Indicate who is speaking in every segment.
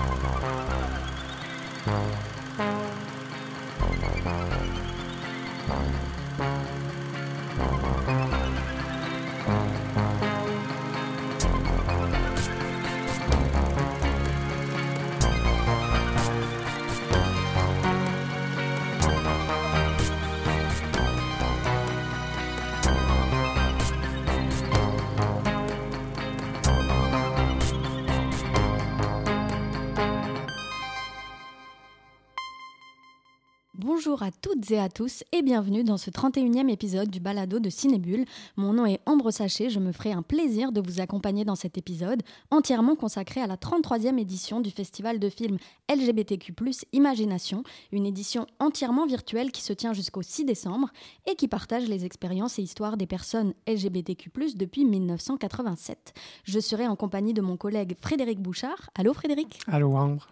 Speaker 1: Oh, no. Bonjour à toutes et à tous et bienvenue dans ce 31e épisode du balado de Cinébule. Mon nom est Ambre Sachet, je me ferai un plaisir de vous accompagner dans cet épisode entièrement consacré à la 33e édition du festival de films LGBTQ+, Imagination, une édition entièrement virtuelle qui se tient jusqu'au 6 décembre et qui partage les expériences et histoires des personnes LGBTQ+, depuis 1987. Je serai en compagnie de mon collègue Frédéric Bouchard. Allô Frédéric?
Speaker 2: Allô Ambre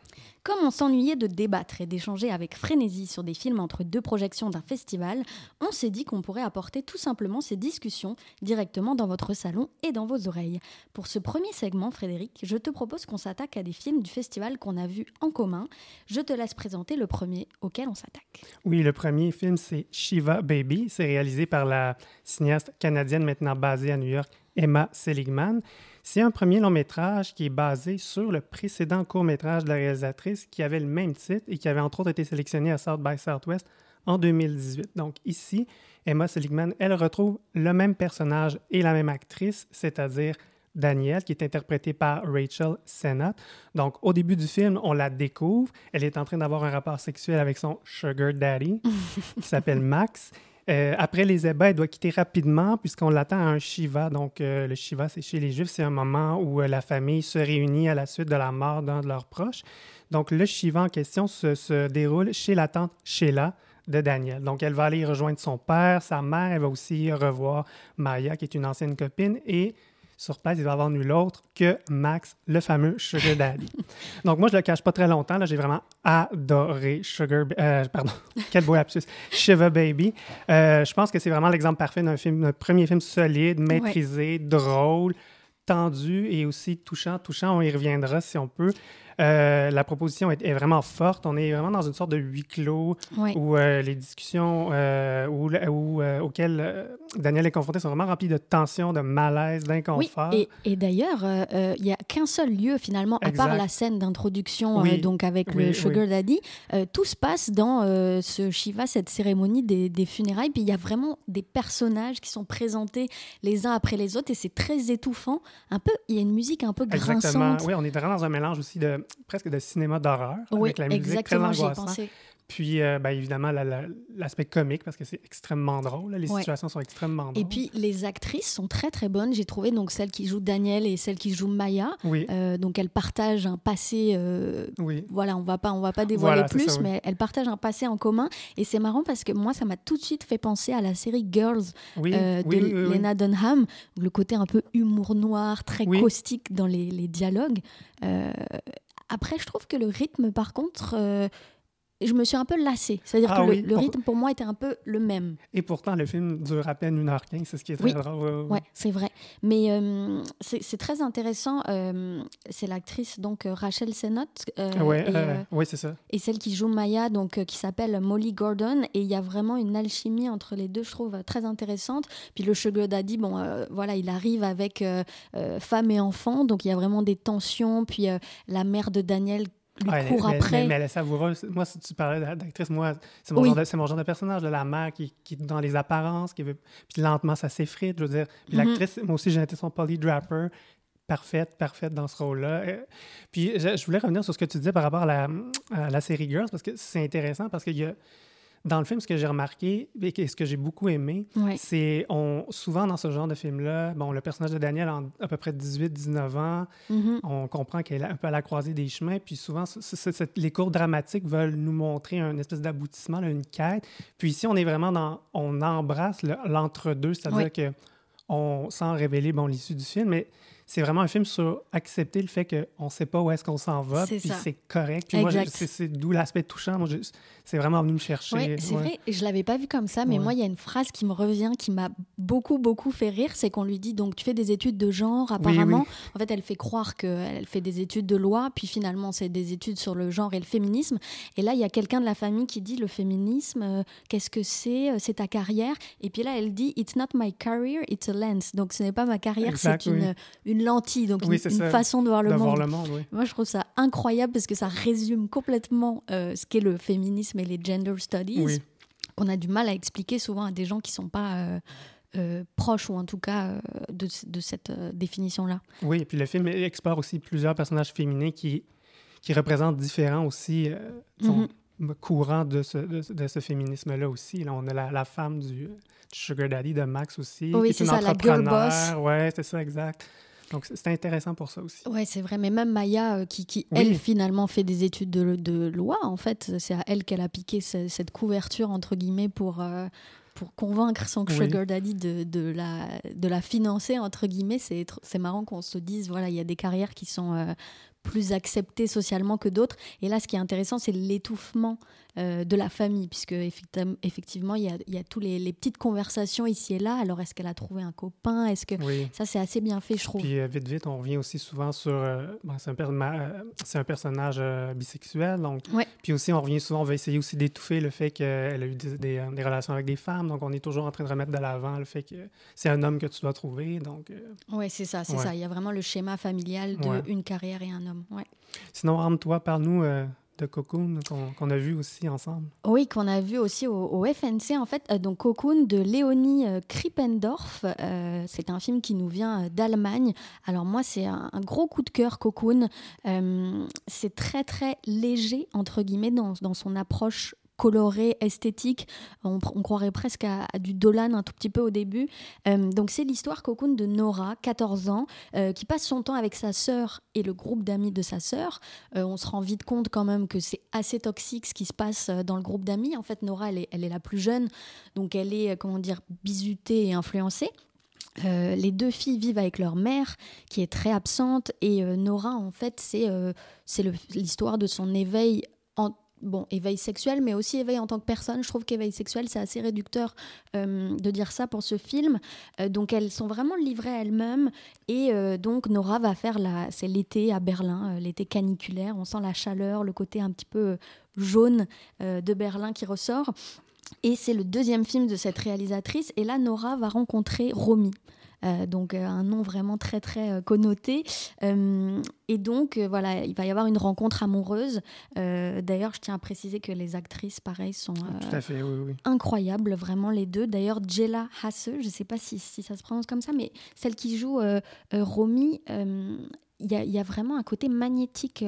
Speaker 1: comme on s'ennuyait de débattre et d'échanger avec frénésie sur des films entre deux projections d'un festival, on s'est dit qu'on pourrait apporter tout simplement ces discussions directement dans votre salon et dans vos oreilles. Pour ce premier segment, Frédéric, je te propose qu'on s'attaque à des films du festival qu'on a vus en commun. Je te laisse présenter le premier auquel on s'attaque.
Speaker 2: Oui, le premier film, c'est Shiva Baby. C'est réalisé par la cinéaste canadienne maintenant basée à New York, Emma Seligman. C'est un premier long métrage qui est basé sur le précédent court métrage de la réalisatrice qui avait le même titre et qui avait entre autres été sélectionné à South by Southwest en 2018. Donc ici, Emma Seligman, elle retrouve le même personnage et la même actrice, c'est-à-dire Danielle, qui est interprétée par Rachel Sennott. Donc, au début du film, on la découvre. Elle est en train d'avoir un rapport sexuel avec son sugar daddy, qui s'appelle Max. Euh, après les ébats, elle doit quitter rapidement puisqu'on l'attend à un Shiva. Donc, euh, le Shiva, c'est chez les Juifs, c'est un moment où euh, la famille se réunit à la suite de la mort d'un de leurs proches. Donc, le Shiva en question se, déroule chez la tante Sheila de Daniel. Donc, elle va aller rejoindre son père, sa mère. Elle va aussi revoir Maya, qui est une ancienne copine, et sur place, il va y avoir nul autre que Max, le fameux Sugar Daddy. Donc, moi, je le cache pas très longtemps. J'ai vraiment adoré Sugar... Euh, pardon, quel beau lapsus. Shiva Baby. Euh, je pense que c'est vraiment l'exemple parfait d'un film, un premier film solide, maîtrisé, drôle, tendu et aussi touchant. Touchant, on y reviendra si on peut. Euh, la proposition est, vraiment forte. On est vraiment dans une sorte de huis clos où euh, les discussions euh, où, auxquelles Daniel est confronté sont vraiment remplies de tensions, de malaise, d'inconfort.
Speaker 1: Oui. Et, d'ailleurs, il n'y a qu'un seul lieu finalement, à part la scène d'introduction donc avec le Sugar Daddy. tout se passe dans ce Shiva, cette cérémonie des, des funérailles. Puis il y a vraiment des personnages qui sont présentés les uns après les autres et c'est très étouffant. Un peu, il y a une musique un peu grinçante. Exactement.
Speaker 2: Oui, on est vraiment dans un mélange aussi de presque de cinéma d'horreur, avec la musique très angoissante. Puis, euh, ben, évidemment, l'aspect comique, parce que c'est extrêmement drôle. Les situations sont extrêmement drôles.
Speaker 1: Et puis, les actrices sont très, très bonnes. J'ai trouvé donc celle qui joue Daniel et celle qui joue Maya. Euh, donc, elles partagent un passé. Euh, oui. Voilà, on va pas, on va pas dévoiler plus, mais elles partagent un passé en commun. Et c'est marrant parce que moi, ça m'a tout de suite fait penser à la série Girls de Lena Dunham. Le côté un peu humour noir, très caustique dans les, les dialogues. Après, je trouve que le rythme, par contre je me suis un peu lassée. C'est-à-dire ah que le, rythme pour moi était un peu le même.
Speaker 2: Et pourtant, le film dure à peine 1h15, c'est ce qui est très
Speaker 1: drôle. Oui, c'est vrai. Mais euh, c'est très intéressant. Euh, c'est l'actrice donc euh, Rachel Sennott.
Speaker 2: oui, c'est ça.
Speaker 1: Et celle qui joue Maya, donc, qui s'appelle Molly Gordon. Et il y a vraiment une alchimie entre les deux, je trouve, très intéressante. Puis le Sugar Daddy, bon, voilà, il arrive avec femme et enfant. Donc il y a vraiment des tensions. Puis la mère de Daniel court après.
Speaker 2: Mais, elle est savoureuse. Moi, si tu parlais d'actrice, moi, c'est mon, genre de personnage, de la mère qui, qui dans les apparences, qui veut, puis lentement, ça s'effrite, je veux dire. Puis mm-hmm. l'actrice, moi aussi, j'ai été son Polly Draper, parfaite, parfaite dans ce rôle-là. Euh, puis je, voulais revenir sur ce que tu disais par rapport à la, à la série Girls, parce que c'est intéressant, parce qu'il y a dans le film, ce que j'ai remarqué et ce que j'ai beaucoup aimé, c'est on souvent dans ce genre de film-là, bon, le personnage de Daniel a à peu près 18-19 ans, mm-hmm. on comprend qu'elle est un peu à la croisée des chemins, puis souvent, les cours dramatiques veulent nous montrer un espèce d'aboutissement, une quête. Puis ici, on est vraiment dans, on embrasse l'entre-deux, c'est-à-dire que on, sans révéler bon, l'issue du film, mais c'est vraiment un film sur accepter le fait qu'on ne sait pas où est-ce qu'on s'en va, puis c'est correct. Puis moi, c'est d'où l'aspect touchant. Moi, c'est vraiment venu me chercher.
Speaker 1: Oui, c'est vrai. Je l'avais pas vu comme ça, mais moi, il y a une phrase qui me revient, qui m'a beaucoup, beaucoup fait rire. C'est qu'on lui dit donc, tu fais des études de genre, apparemment. En fait, elle fait croire qu'elle fait des études de loi, puis finalement, c'est des études sur le genre et le féminisme. Et là, il y a quelqu'un de la famille qui dit le féminisme, euh, qu'est-ce que c'est euh, C'est ta carrière? Et puis là, elle dit It's not my career, it's a lens. Donc, ce n'est pas ma carrière, c'est une, une lentille, donc une, façon de voir le monde. Moi, je trouve ça incroyable parce que ça résume complètement euh, ce qu'est le féminisme et les gender studies. On a du mal à expliquer souvent à des gens qui ne sont pas euh, euh, proches ou en tout cas de, de, cette définition-là.
Speaker 2: Oui, et puis le film explore aussi plusieurs personnages féminins qui, qui représentent différents aussi mm courants de ce, de, ce féminisme-là aussi. Là, on a la, la femme du, Sugar Daddy de Max aussi.
Speaker 1: Oui, c'est ça, la girl boss.
Speaker 2: Oui, c'est ça, exact. Donc, c'est intéressant pour ça aussi.
Speaker 1: Oui, c'est vrai. Mais même Maya, euh, qui, qui elle, finalement, fait des études de, de loi, en fait, c'est à elle qu'elle a piqué cette couverture, entre guillemets, pour, euh, pour convaincre son sugar daddy de, de, la, de la financer, entre guillemets. C'est marrant qu'on se dise, voilà, il y a des carrières qui sont euh, plus acceptées socialement que d'autres. Et là, ce qui est intéressant, c'est l'étouffement euh, de la famille, puisque effectivement, il y a, y a tous les, petites conversations ici et là. Alors, est-ce qu'elle a trouvé un copain? Est-ce que ça, c'est assez bien fait, je trouve.
Speaker 2: Puis, euh, vite, vite, on revient aussi souvent sur. Euh, c'est un, un, personnage bisexuel, donc. Puis aussi, on revient souvent, on va essayer aussi d'étouffer le fait qu'elle a eu des, des, relations avec des femmes. Donc, on est toujours en train de remettre de l'avant le fait que c'est un homme que tu dois trouver. Donc.
Speaker 1: Oui, c'est ça, c'est ça. Il y a vraiment le schéma familial de une carrière et un homme. Ouais.
Speaker 2: Sinon, Arme-toi, parle-nous de Cocoon qu'on a vu aussi ensemble.
Speaker 1: Oui, qu'on a vu aussi au, FNC en fait. Euh, donc Cocoon de Léonie euh, Krippendorf. Euh, c'est un film qui nous vient d'Allemagne. Alors moi, c'est un, gros coup de cœur Cocoon. c'est très très léger entre guillemets dans, dans son approche coloré, esthétique. On, croirait presque à, du Dolan un tout petit peu au début. Euh, donc c'est l'histoire cocoon de Nora, 14 ans, euh, qui passe son temps avec sa sœur et le groupe d'amis de sa sœur. Euh, on se rend vite compte quand même que c'est assez toxique ce qui se passe dans le groupe d'amis. En fait, Nora, elle est, la plus jeune, donc elle est, comment dire, bisutée et influencée. les deux filles vivent avec leur mère, qui est très absente, et Nora, en fait, c'est c'est l'histoire de son éveil en bon, éveil sexuel, mais aussi éveil en tant que personne. Je trouve qu'éveil sexuel, c'est assez réducteur euh, de dire ça pour ce film. Euh, donc, elles sont vraiment livrées à elles-mêmes. Et euh, donc, Nora va faire la. C'est l'été à Berlin, l'été caniculaire. On sent la chaleur, le côté un petit peu jaune de Berlin qui ressort. Et c'est le deuxième film de cette réalisatrice. Et là, Nora va rencontrer Romy. Euh, donc euh, un nom vraiment très très euh, connoté. et donc voilà, il va y avoir une rencontre amoureuse. D'ailleurs, je tiens à préciser que les actrices, pareil, sont incroyables, vraiment les deux. D'ailleurs, Jella Hasse, je ne sais pas si, si, ça se prononce comme ça, mais celle qui joue Romy, il y, a vraiment un côté magnétique.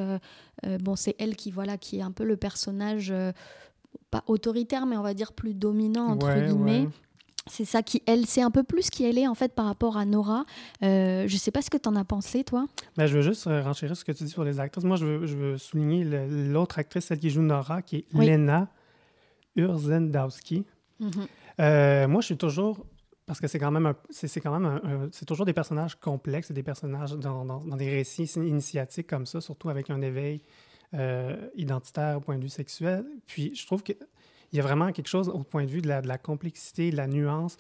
Speaker 1: bon, c'est elle qui voilà qui est un peu le personnage pas autoritaire, mais on va dire plus dominant entre guillemets. C'est ça qui, elle, c'est un peu plus qui elle est en fait par rapport à Nora. Euh, je sais pas ce que tu en as pensé, toi.
Speaker 2: Ben, je veux juste euh, renchérir ce que tu dis sur les actrices. Moi, je veux, je veux souligner l'autre actrice, celle qui joue Nora, qui est Lena Urzendowski. Mm-hmm. euh, moi, je suis toujours parce que c'est quand même c'est quand même c'est toujours des personnages complexes, des personnages dans, dans, dans, des récits initiatiques comme ça, surtout avec un éveil identitaire au point de vue sexuel. Puis je trouve que il y a vraiment quelque chose au point de vue de la, de la complexité, de la nuance,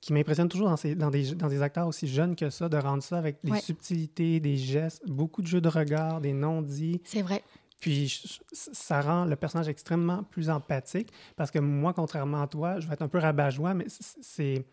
Speaker 2: qui m'impressionne toujours dans, ces, dans, des, dans, des, acteurs aussi jeunes que ça, de rendre ça avec des subtilités, des gestes, beaucoup de jeux de regard, des non-dits.
Speaker 1: C'est vrai.
Speaker 2: Puis ça rend le personnage extrêmement plus empathique parce que moi, contrairement à toi, je vais être un peu rabat-joie, mais c'est.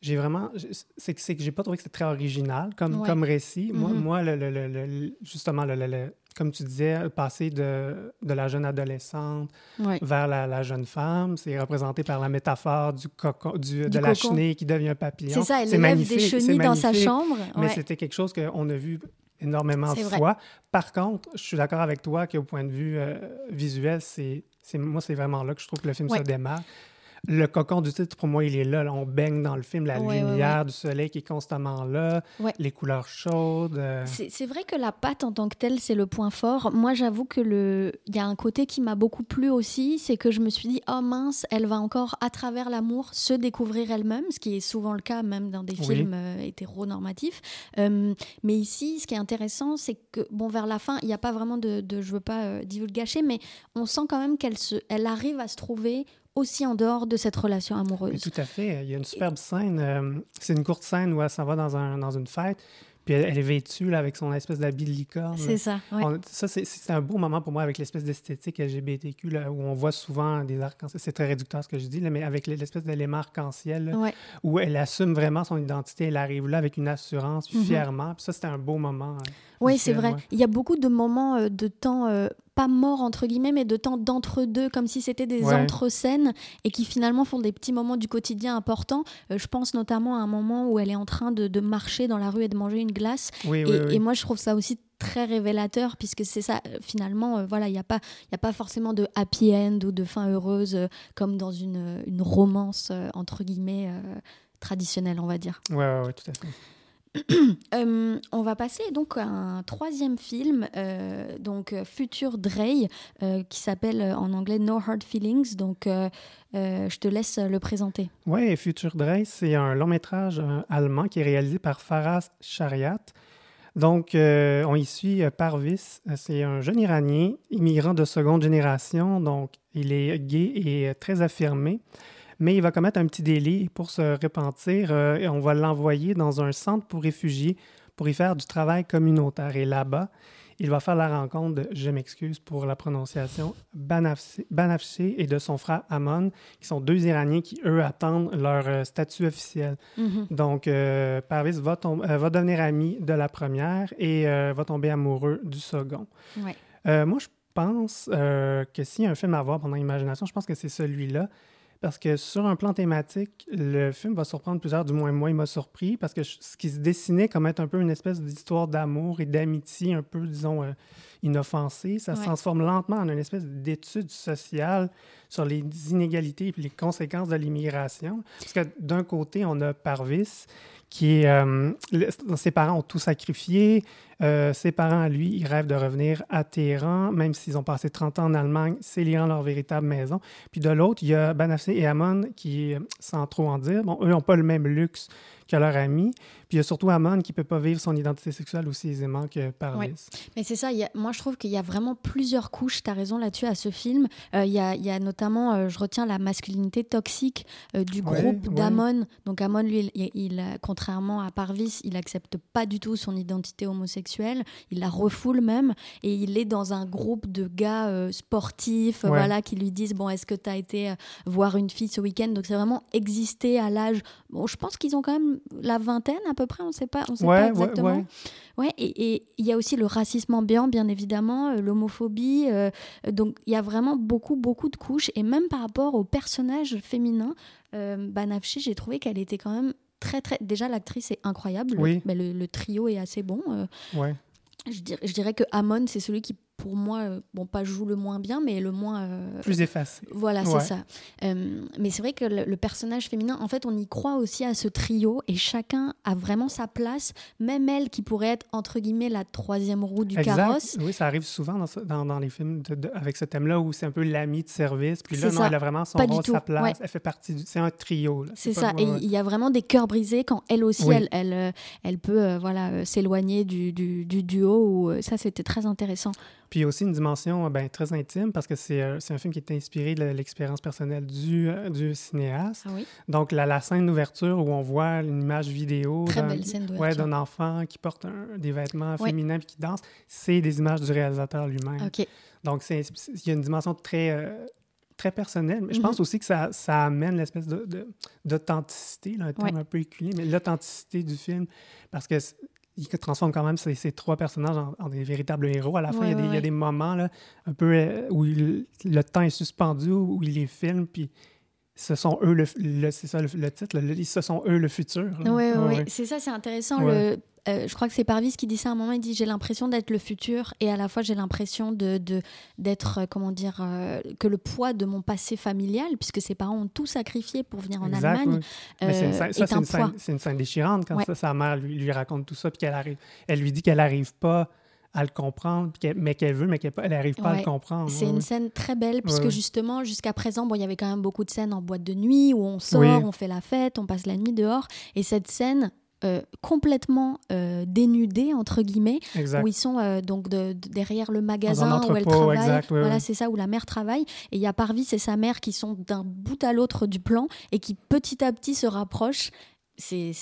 Speaker 2: J'ai vraiment. C'est que j'ai pas trouvé que c'était très original comme, comme récit. Moi, mm-hmm. moi le, le, le, justement, le, comme tu disais, passer de, de la jeune adolescente vers la, la, jeune femme, c'est représenté par la métaphore du, cocon, du, de la chenille qui devient un papillon.
Speaker 1: C'est ça, elle élève des chenilles dans sa chambre.
Speaker 2: Mais c'était quelque chose qu'on a vu énormément de fois. Par contre, je suis d'accord avec toi qu'au point de vue euh, visuel, c'est moi, c'est vraiment là que je trouve que le film se démarre. Le cocon du titre, pour moi, il est là. on baigne dans le film, la lumière du soleil qui est constamment là, les couleurs chaudes. Euh.
Speaker 1: C'est vrai que la pâte en tant que telle, c'est le point fort. Moi, j'avoue que le, il y a un côté qui m'a beaucoup plu aussi, c'est que je me suis dit, oh mince, elle va encore à travers l'amour se découvrir elle-même, ce qui est souvent le cas même dans des films euh, hétéronormatifs. Euh, mais ici, ce qui est intéressant, c'est que bon, vers la fin, il n'y a pas vraiment de, de je veux pas divulgacher, mais on sent quand même qu'elle se, elle arrive à se trouver aussi en dehors de cette relation amoureuse.
Speaker 2: tout à fait. Il y a une superbe scène. Euh, c'est une courte scène où elle s'en va dans, un, dans une fête. Puis elle, est vêtue là, avec son espèce d'habit de licorne.
Speaker 1: C'est ça.
Speaker 2: ça, c'est un beau moment pour moi avec l'espèce d'esthétique LGBTQ là, où on voit souvent des arcs-en-ciel. C'est très réducteur ce que je dis, là, mais avec l'espèce d'élément arc-en-ciel où elle assume vraiment son identité. Elle arrive là avec une assurance, puis mm-hmm. fièrement. Puis ça, c'était un beau moment. Hein,
Speaker 1: oui, c'est vrai. Il y a beaucoup de moments euh, de temps euh, pas mort entre guillemets, mais de temps d'entre-deux, comme si c'était des entre-scènes et qui finalement font des petits moments du quotidien importants. Euh, je pense notamment à un moment où elle est en train de, marcher dans la rue et de manger une glace. et, moi, je trouve ça aussi très révélateur puisque c'est ça euh, finalement euh, voilà il n'y a pas il a pas forcément de happy end ou de fin heureuse comme dans une, une romance entre guillemets traditionnelle on va dire
Speaker 2: ouais, ouais, ouais tout à fait
Speaker 1: Euh, on va passer donc à un troisième film, euh, donc euh, Future Drey, qui s'appelle en anglais No Hard Feelings. Donc, je te laisse le présenter.
Speaker 2: Oui, Future Drey, c'est un long métrage allemand qui est réalisé par Faraz Shariat. Donc, on y suit Parvis. C'est un jeune Iranien, immigrant de seconde génération. Donc, il est gay et très affirmé mais il va commettre un petit délit pour se repentir euh, et on va l'envoyer dans un centre pour réfugiés pour y faire du travail communautaire. Et là-bas, il va faire la rencontre de, je m'excuse pour la prononciation, Banafché et de son frère Amon, qui sont deux Iraniens qui, eux, attendent leur euh, statut officiel. Mm-hmm. Donc, euh, Parvis va, va, devenir ami de la première et va tomber amoureux du second. moi, je pense que s'il y a un film à voir pendant l'imagination, je pense que c'est celui-là parce que sur un plan thématique, le film va surprendre plusieurs, du moins moi, il m'a surpris, parce que ce qui se dessinait comme être un peu une espèce d'histoire d'amour et d'amitié un peu, disons, euh, inoffensée, ça se transforme lentement en une espèce d'étude sociale sur les inégalités et les conséquences de l'immigration. Parce que d'un côté, on a Parvis, qui est... Euh, ses parents ont tout sacrifié, euh, ses parents, lui, ils rêvent de revenir à Téhéran, même s'ils ont passé 30 ans en Allemagne, c'est l'Iran leur véritable maison. Puis de l'autre, il y a Banafsé et Amon qui, sans trop en dire, bon, eux n'ont pas le même luxe que leur ami. Puis il y a surtout Amon qui ne peut pas vivre son identité sexuelle aussi aisément que Parvis.
Speaker 1: Mais c'est ça, moi je trouve qu'il y a vraiment plusieurs couches, tu as raison là-dessus, à ce film. Euh, il, y a, il, y a, notamment, euh, je retiens la masculinité toxique euh, du groupe d'Amon. Donc Amon, lui, il, contrairement à Parvis, il n'accepte pas du tout son identité homosexuelle, il la refoule même, et il est dans un groupe de gars sportifs voilà, qui lui disent, bon, est-ce que tu as été voir une fille ce week-end? Donc c'est vraiment exister à l'âge... Bon, je pense qu'ils ont quand même la vingtaine à peu près, on ne sait pas, on sait pas exactement. Ouais, et il y a aussi le racisme ambiant, bien évidemment, euh, l'homophobie. Euh, donc il y a vraiment beaucoup, beaucoup de couches. Et même par rapport aux personnages féminins, euh, Banafshi, j'ai trouvé qu'elle était quand même très, très. Déjà, l'actrice est incroyable, mais le, trio est assez bon.
Speaker 2: ouais.
Speaker 1: Je dirais, je dirais que Amon, c'est celui qui pour moi, euh, bon, pas joue le moins bien, mais le moins. Euh,
Speaker 2: Plus effacé.
Speaker 1: Voilà, c'est ça. Euh, mais c'est vrai que le, personnage féminin, en fait, on y croit aussi à ce trio et chacun a vraiment sa place, même elle qui pourrait être, entre guillemets, la troisième roue du carrosse.
Speaker 2: Oui, ça arrive souvent dans, dans, les films avec ce thème-là où c'est un peu l'ami de service. Puis là, non, elle a vraiment son rôle, sa place. Elle fait partie du. C'est un trio.
Speaker 1: C'est ça. et il y a vraiment des cœurs brisés quand elle aussi, elle, elle, elle, peut voilà, s'éloigner du, du, du, duo. ça, c'était très intéressant.
Speaker 2: Puis il y a aussi une dimension ben, très intime parce que c'est euh, un film qui est inspiré de l'expérience personnelle du, euh, du cinéaste.
Speaker 1: Ah
Speaker 2: Donc la, la scène d'ouverture où on voit une image vidéo
Speaker 1: d'un
Speaker 2: enfant qui porte des vêtements féminins et qui danse, c'est des images du réalisateur lui-même. Donc il y a une dimension très, euh, très personnelle, mais je pense mhm. aussi que ça, ça amène l'espèce d'authenticité, de, un terme un peu éculé, mais l'authenticité du film parce que il transforme quand même ces, trois personnages en, des véritables héros. À la fin, il, y a des, moments là, un peu euh, où le temps est suspendu, où il les filme, puis ce sont eux le, c'est ça le, titre, ce sont eux le futur.
Speaker 1: Oui, oui, c'est ça, c'est intéressant. Le, je crois que c'est Parvis qui dit ça à un moment. Il dit j'ai l'impression d'être le futur et à la fois j'ai l'impression de d'être comment dire que le poids de mon passé familial, puisque ses parents ont tout sacrifié pour venir en Allemagne,
Speaker 2: c'est une, scène déchirante quand sa mère lui, lui, raconte tout ça, puis qu'elle arrive, elle lui dit qu'elle n'arrive pas à le comprendre, mais qu'elle veut, mais qu'elle n'arrive pas à le comprendre.
Speaker 1: C'est une scène très belle, puisque justement, jusqu'à présent, bon, il y avait quand même beaucoup de scènes en boîte de nuit où on sort, on fait la fête, on passe la nuit dehors. Et cette scène, euh, complètement euh, dénudée entre guillemets où ils sont euh, donc derrière le magasin où elle travaille voilà c'est ça où la mère travaille et il y a Parvis et sa mère qui sont d'un bout à l'autre du plan et qui petit à petit se rapprochent c'est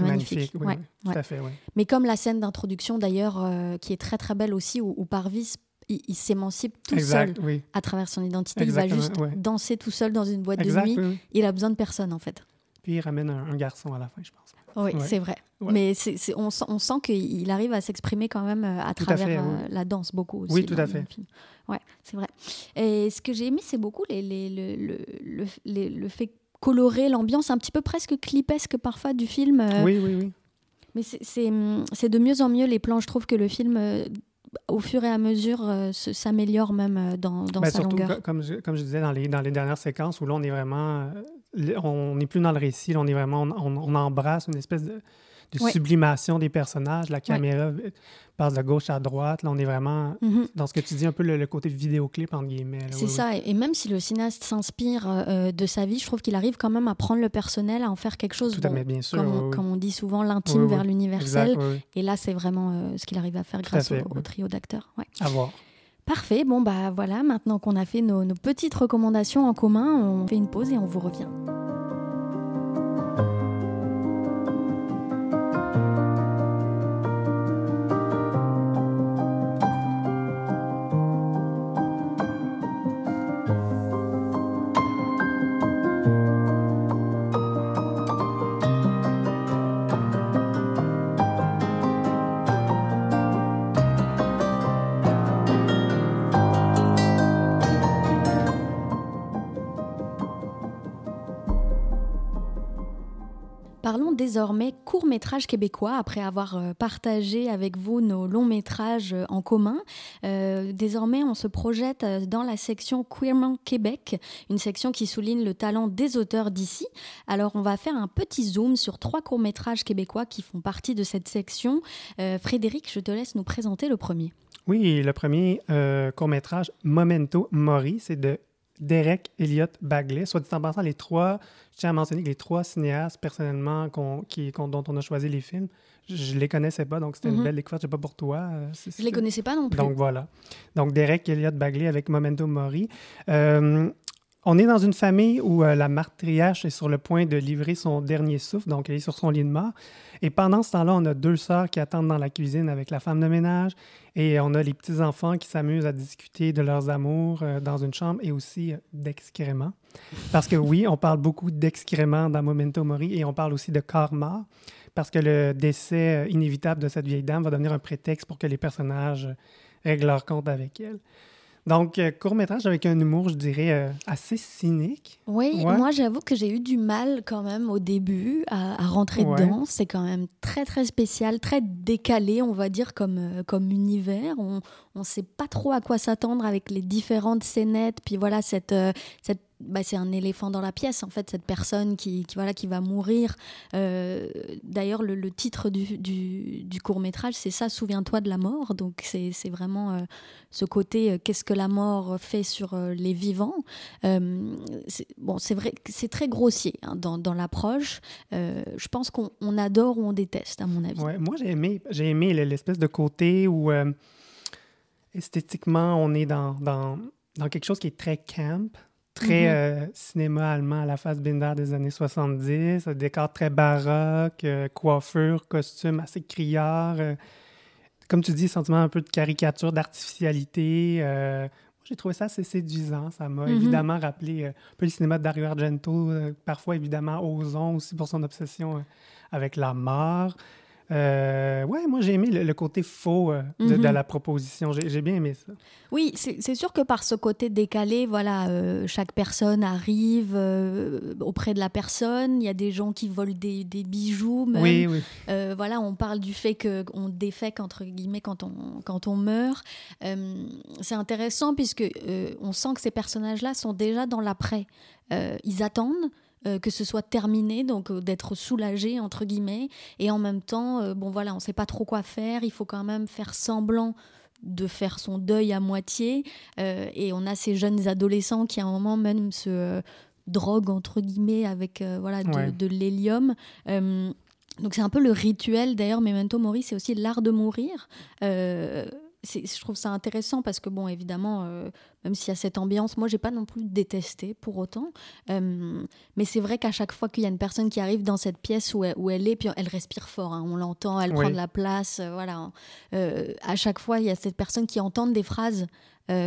Speaker 1: magnifique.
Speaker 2: oui, Tout à fait,
Speaker 1: Mais comme la scène d'introduction d'ailleurs, qui est très très belle aussi, où, Parvis il, s'émancipe tout seul à travers son identité. il va juste danser tout seul dans une boîte de nuit. Il a besoin de personne en fait.
Speaker 2: Puis il ramène un, garçon à la fin, je pense.
Speaker 1: Oui, c'est vrai. Mais on, sent, on sent qu'il arrive à s'exprimer quand même euh, à travers euh, la danse beaucoup aussi.
Speaker 2: Oui, tout à fait.
Speaker 1: Ouais, c'est vrai. Et ce que j'ai aimé, c'est beaucoup les, les, le, le, le, fait colorer l'ambiance un petit peu presque clipesque parfois du film.
Speaker 2: Euh. Oui, oui, oui.
Speaker 1: Mais c'est de mieux en mieux les plans. Je trouve que le film, au fur et à mesure, euh, s'améliore même dans, dans ben, sa surtout, longueur.
Speaker 2: Comme je, comme je disais dans les, dans les dernières séquences, où là, on est vraiment... on n'est plus dans le récit, on est vraiment... On, on embrasse une espèce de de sublimation des personnages. La caméra passe de gauche à droite. Là, on est vraiment mhm. dans ce que tu dis, un peu le, côté vidéoclip, entre guillemets.
Speaker 1: C'est ça. Et même si le cinéaste s'inspire euh, euh, de sa vie, je trouve qu'il arrive quand même à prendre le personnel, à en faire quelque chose.
Speaker 2: Tout bien sûr.
Speaker 1: Comme, on dit souvent, l'intime vers l'universel. Et là, c'est vraiment euh, ce qu'il arrive à faire grâce au, trio d'acteurs.
Speaker 2: À voir.
Speaker 1: Parfait. Bon, bah voilà, maintenant qu'on a fait nos petites recommandations en commun, on fait une pause et on vous revient. Désormais court-métrage québécois après avoir euh, partagé avec vous nos longs métrages euh, en commun. Euh, désormais, on se projette dans la section Queerman Québec, une section qui souligne le talent des auteurs d'ici. Alors, on va faire un petit zoom sur trois courts-métrages québécois qui font partie de cette section. Frédéric, je te laisse nous présenter le premier.
Speaker 2: Oui, le premier court-métrage, Momento Mori, c'est de Derek Elliott Bagley. Soit dit en passant, les trois, je tiens à mentionner que les trois cinéastes, personnellement, qui, dont on a choisi les films, je ne les connaissais pas, donc c'était une mhm. belle découverte. Je sais pas pour toi.
Speaker 1: Euh, je ne les connaissais pas non plus.
Speaker 2: Donc voilà. Donc Derek Elliott Bagley avec Momento Mori. Euh, on est dans une famille où euh, la matriarche est sur le point de livrer son dernier souffle, donc elle est sur son lit de mort. Et pendant ce temps-là, on a deux sœurs qui attendent dans la cuisine avec la femme de ménage et on a les petits-enfants qui s'amusent à discuter de leurs amours euh, dans une chambre et aussi euh, d'excréments. Parce que oui, on parle beaucoup d'excréments dans Momento Mori et on parle aussi de karma parce que le décès inévitable de cette vieille dame va devenir un prétexte pour que les personnages règlent leur compte avec elle. Donc, euh, court-métrage avec un humour, je dirais, euh, assez cynique.
Speaker 1: Oui, moi, j'avoue que j'ai eu du mal quand même au début à, rentrer dedans. C'est quand même très, très spécial, très décalé, on va dire, comme, euh, comme univers. On ne sait pas trop à quoi s'attendre avec les différentes scénettes. Puis voilà, cette, cette bah, c'est un éléphant dans la pièce, en fait, cette personne qui, voilà, qui va mourir. Euh, d'ailleurs, le, titre du, du, court métrage, c'est ça, Souviens-toi de la mort. Donc, c'est vraiment euh, ce côté, euh, qu'est-ce que la mort fait sur les vivants. bon, c'est vrai c'est très grossier hein, dans, dans l'approche. je pense qu'on adore ou on déteste, à mon avis.
Speaker 2: Moi, j'ai aimé, aimé l'espèce de côté où esthétiquement, on est dans, dans, dans quelque chose qui est très camp très mhm. euh, cinéma allemand à la face Binder des années 70, un décor très baroque, euh, coiffure, costume assez criard. Euh, comme tu dis, sentiment un peu de caricature, d'artificialité. j'ai trouvé ça assez séduisant. Ça m'a mhm. évidemment rappelé un peu le cinéma de Dario Argento, parfois évidemment Ozon aussi pour son obsession avec la mort. Euh, ouais, moi j'ai aimé le, côté faux euh, de, mhm. la proposition. J'ai bien aimé ça.
Speaker 1: Oui, c'est sûr que par ce côté décalé, voilà, euh, chaque personne arrive auprès de la personne. Il y a des gens qui volent des, bijoux.
Speaker 2: Oui, oui.
Speaker 1: voilà, on parle du fait qu'on défèque entre guillemets quand on quand on meurt. c'est intéressant puisque on sent que ces personnages-là sont déjà dans l'après. ils attendent. Euh, que ce soit terminé, donc euh, d'être soulagé entre guillemets, et en même temps, euh, bon voilà, on ne sait pas trop quoi faire, il faut quand même faire semblant de faire son deuil à moitié, et on a ces jeunes adolescents qui à un moment même se droguent entre guillemets avec voilà de, de l'hélium. donc c'est un peu le rituel, d'ailleurs, Memento Mori, c'est aussi l'art de mourir je trouve ça intéressant parce que, bon, évidemment, euh, même s'il y a cette ambiance, moi, j'ai pas non plus détesté pour autant. Euh, mais c'est vrai qu'à chaque fois qu'il y a une personne qui arrive dans cette pièce où elle, où elle est, puis elle respire fort, hein, on l'entend, elle prend de la place, euh, voilà. à chaque fois, il y a cette personne qui entend des phrases.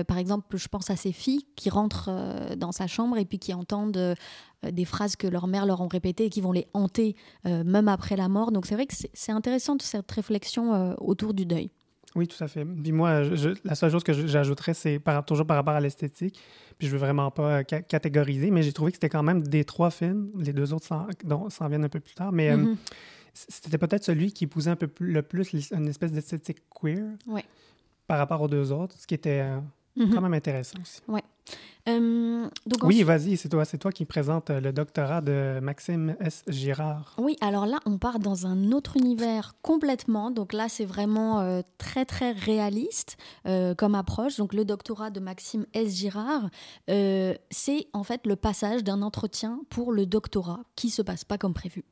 Speaker 1: par exemple, je pense à ces filles qui rentrent dans sa chambre et puis qui entendent des phrases que leur mère leur ont répétées et qui vont les hanter même après la mort. Donc c'est vrai que c'est intéressant cette réflexion autour du deuil.
Speaker 2: Oui, tout à fait. Puis moi, la seule chose que j'ajouterais, c'est par, toujours par rapport à l'esthétique. Puis je veux vraiment pas euh, catégoriser, mais j'ai trouvé que c'était quand même des trois films. Les deux autres s'en viennent un peu plus tard. Mais euh, mm-hmm. c'était peut-être celui qui épousait un peu plus, le plus une espèce d'esthétique queer par rapport aux deux autres, ce qui était euh, mm-hmm. quand même intéressant aussi.
Speaker 1: Ouais.
Speaker 2: Euh, donc oui, vas-y, c'est toi, c'est toi qui présente euh, le doctorat de Maxime S. Girard.
Speaker 1: Oui, alors là, on part dans un autre univers complètement. Donc là, c'est vraiment euh, très, très réaliste comme approche. Donc le doctorat de Maxime S. Girard, c'est en fait le passage d'un entretien pour le doctorat qui se passe pas comme prévu.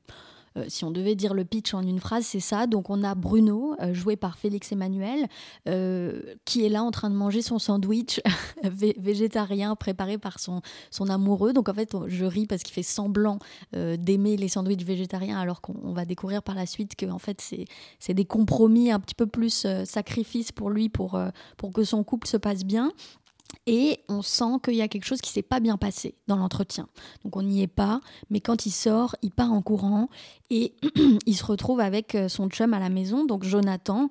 Speaker 1: Euh, si on devait dire le pitch en une phrase, c'est ça. Donc on a Bruno, euh, joué par Félix Emmanuel, euh, qui est là en train de manger son sandwich végétarien préparé par son, son amoureux. Donc en fait, je ris parce qu'il fait semblant d'aimer les sandwichs végétariens, alors qu'on va découvrir par la suite que en fait c'est des compromis un petit peu plus sacrifice pour lui pour, pour que son couple se passe bien. Et on sent qu'il y a quelque chose qui s'est pas bien passé dans l'entretien. Donc on n'y est pas, mais quand il sort, il part en courant et il se retrouve avec euh, son chum à la maison, donc Jonathan.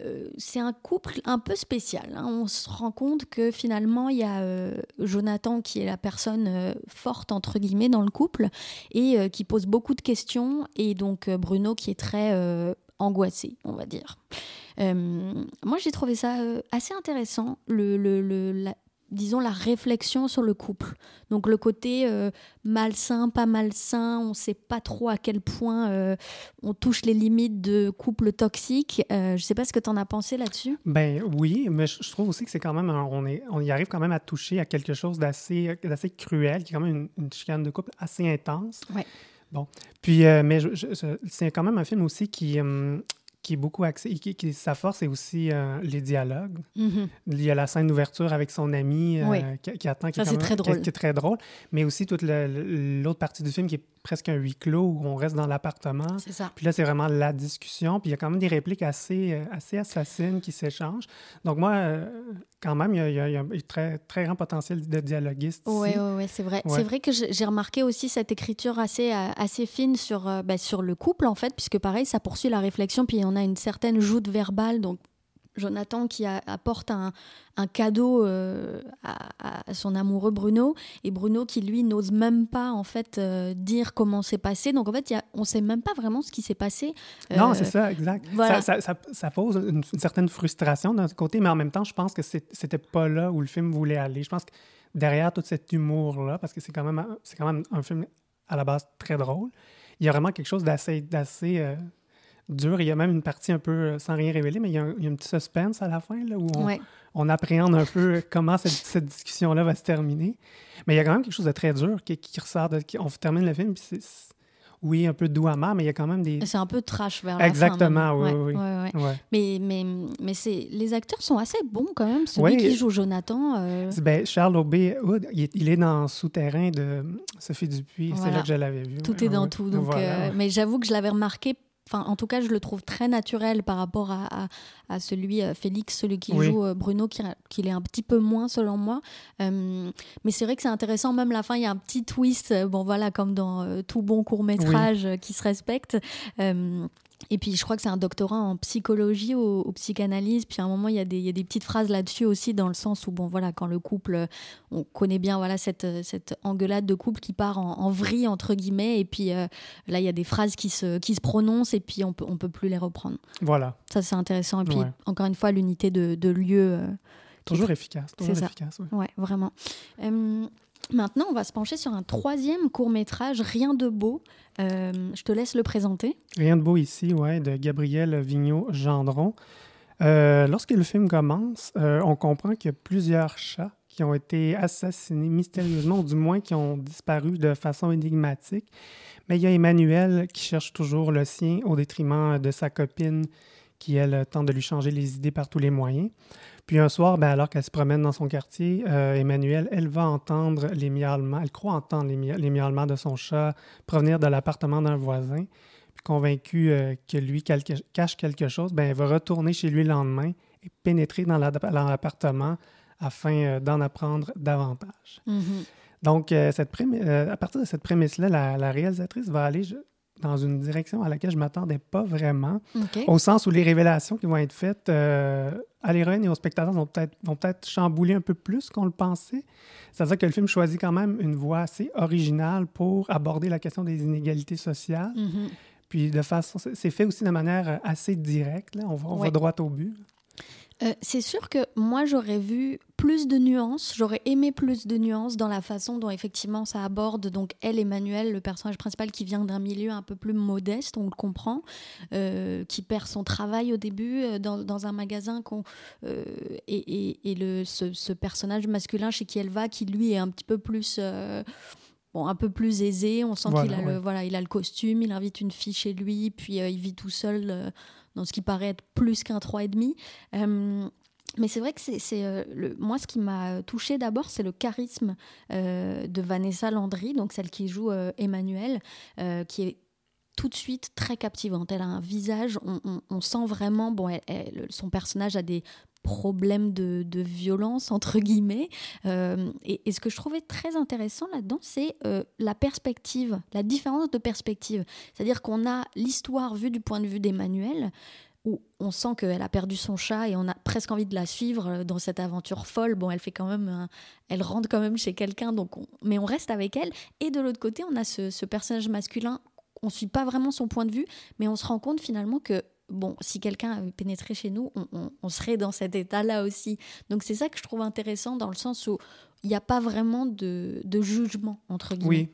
Speaker 1: Euh, c'est un couple un peu spécial. Hein. On se rend compte que finalement, il y a euh, Jonathan qui est la personne forte, entre guillemets, dans le couple et qui pose beaucoup de questions, et donc Bruno qui est très angoissé, on va dire. Moi, j'ai trouvé ça assez intéressant, le, le, disons, la réflexion sur le couple. Donc le côté euh, malsain, pas malsain, on ne sait pas trop à quel point euh, on touche les limites de couple toxique. Euh, je ne sais pas ce que tu en as pensé là-dessus.
Speaker 2: Ben oui, mais je trouve aussi que c'est quand même, on, est, on y arrive quand même à toucher à quelque chose d'assez cruel, qui est quand même une, chicane de couple assez intense.
Speaker 1: Ouais.
Speaker 2: Bon. Puis, mais c'est quand même un film aussi qui, hum, qui est beaucoup axé, qui, sa force est aussi euh, les dialogues. Mm-hmm. Il y a la scène d'ouverture avec son ami euh, qui, attend, qui,
Speaker 1: est, très drôle.
Speaker 2: qui, est très drôle, mais aussi toute l'autre partie du film qui est presque un huis clos où on reste dans l'appartement.
Speaker 1: C'est.
Speaker 2: Puis là, c'est vraiment la discussion. Puis il y a quand même des répliques assez, euh, assez assassines qui s'échangent. Donc moi, quand même, il y a, un très, très grand potentiel de dialoguiste.
Speaker 1: Oui, oui, c'est vrai. C'est vrai que j'ai remarqué aussi cette écriture assez, assez fine sur, ben, sur le couple, en fait, puisque pareil, ça poursuit la réflexion. Puis on a une certaine joute verbale. Donc, Jonathan qui apporte un, cadeau euh, à, son amoureux Bruno. Et Bruno qui lui n'ose même pas en fait euh, dire comment c'est passé. Donc en fait y a, on sait même pas vraiment ce qui s'est passé
Speaker 2: non c'est ça exact. Ça, ça, pose une, certaine frustration d'un côté mais en même temps je pense que c'était pas là où le film voulait aller. Je pense que derrière tout cet humour là parce que c'est quand même c'est quand même un film à la base très drôle il y a vraiment quelque chose d'assez d'assez euh, dur. Il y a même une partie un peu euh, sans rien révéler, mais il y a un, petit suspense à la fin là, où on, appréhende un peu comment cette, discussion-là va se terminer. Mais il y a quand même quelque chose de très dur qui, ressort. De, on termine le film, puis c'est oui, un peu doux amer, mais il y a quand même des.
Speaker 1: C'est un peu trash vers la
Speaker 2: Exactement,
Speaker 1: fin.
Speaker 2: oui, oui.
Speaker 1: Mais, mais, mais c'est... les acteurs sont assez bons quand même. Celui qui joue Jonathan. Euh,
Speaker 2: ben, Charles Aubé, il est dans Souterrain de Sophie Dupuis. C'est là que je l'avais vu.
Speaker 1: Tout est dans tout. Donc, euh, Mais j'avoue que je l'avais remarqué Enfin, en tout cas, je le trouve très naturel par rapport à, à, celui, euh, Félix, celui qui joue euh, Bruno, qui, qui est un petit peu moins selon moi. Euh, mais c'est vrai que c'est intéressant, même la fin, il y a un petit twist, bon voilà, comme dans tout bon court métrage qui se respecte. Et puis, je crois que c'est un doctorat en psychologie ou, psychanalyse. Puis, à un moment, il y, a des, il y a des petites phrases là-dessus aussi, dans le sens où, bon, voilà, quand le couple, on connaît bien, voilà, cette, cette engueulade de couple qui part en, vrille, entre guillemets. Et puis, euh, là, il y a des phrases qui se, qui se prononcent et puis on peut, on peut plus les reprendre.
Speaker 2: Voilà.
Speaker 1: Ça, c'est intéressant. Et puis, encore une fois, l'unité de, de lieu. Euh,
Speaker 2: toujours efficace. Toujours efficace,
Speaker 1: oui. Ouais, vraiment. Maintenant, on va se pencher sur un troisième court métrage, Rien de beau. Euh, je te laisse le présenter.
Speaker 2: Rien de beau ici, ouais, de Gabriel Vigneault-Gendron. Euh, lorsque le film commence, euh, on comprend qu'il y a plusieurs chats qui ont été assassinés mystérieusement, ou du moins qui ont disparu de façon énigmatique. Mais il y a Emmanuel qui cherche toujours le sien au détriment de sa copine qui, elle, tente de lui changer les idées par tous les moyens. Puis un soir, ben, alors qu'elle se promène dans son quartier, euh, Emmanuel, elle va entendre les miaulements, elle croit entendre les, miaulements de son chat provenir de l'appartement d'un voisin. Puis convaincue euh, que lui cache quelque chose, ben, elle va retourner chez lui le lendemain et pénétrer dans l'appartement afin euh, d'en apprendre davantage. Mm-hmm. Donc, cette à partir de cette prémisse-là, la, la, réalisatrice va aller dans une direction à laquelle je ne m'attendais pas vraiment, au sens où les révélations qui vont être faites euh, à l'héroïne et aux spectateurs vont peut-être vont peut chambouler un peu plus qu'on le pensait. C'est-à-dire que le film choisit quand même une voie assez originale pour aborder la question des inégalités sociales. Mm-hmm. Puis de façon, c'est fait aussi de manière assez directe. Là. On, va, on va droit au but.
Speaker 1: Euh, c'est sûr que moi j'aurais vu plus de nuances, j'aurais aimé plus de nuances dans la façon dont effectivement ça aborde donc elle Emmanuel, le personnage principal qui vient d'un milieu un peu plus modeste, on le comprend, euh, qui perd son travail au début euh, dans, un magasin et, le, ce, personnage masculin chez qui elle va qui lui est un petit peu plus bon, un peu plus aisé. On sent qu'il a, le, voilà, il a le costume, il invite une fille chez lui, puis il vit tout seul dans ce qui paraît être plus qu'un 3,5. Euh, mais c'est vrai que c'est euh, moi ce qui m'a touché d'abord c'est le charisme euh, de Vanessa Landry donc celle qui joue Emmanuel qui est tout de suite très captivante. Elle a un visage, on, sent vraiment, bon, son personnage a des problème de, violence, entre guillemets. Euh, et, ce que je trouvais très intéressant là-dedans, c'est euh, la perspective, la différence de perspective. C'est-à-dire qu'on a l'histoire vue du point de vue d'Emmanuel, où on sent qu'elle a perdu son chat et on a presque envie de la suivre euh, dans cette aventure folle. Bon, elle fait quand même, elle rentre quand même chez quelqu'un, donc mais on reste avec elle. Et de l'autre côté, on a ce, ce personnage masculin. On suit pas vraiment son point de vue, mais on se rend compte finalement que bon, si quelqu'un avait pénétré chez nous, on, serait dans cet état-là aussi. Donc c'est ça que je trouve intéressant dans le sens où il n'y a pas vraiment de, jugement, entre guillemets.
Speaker 2: Oui.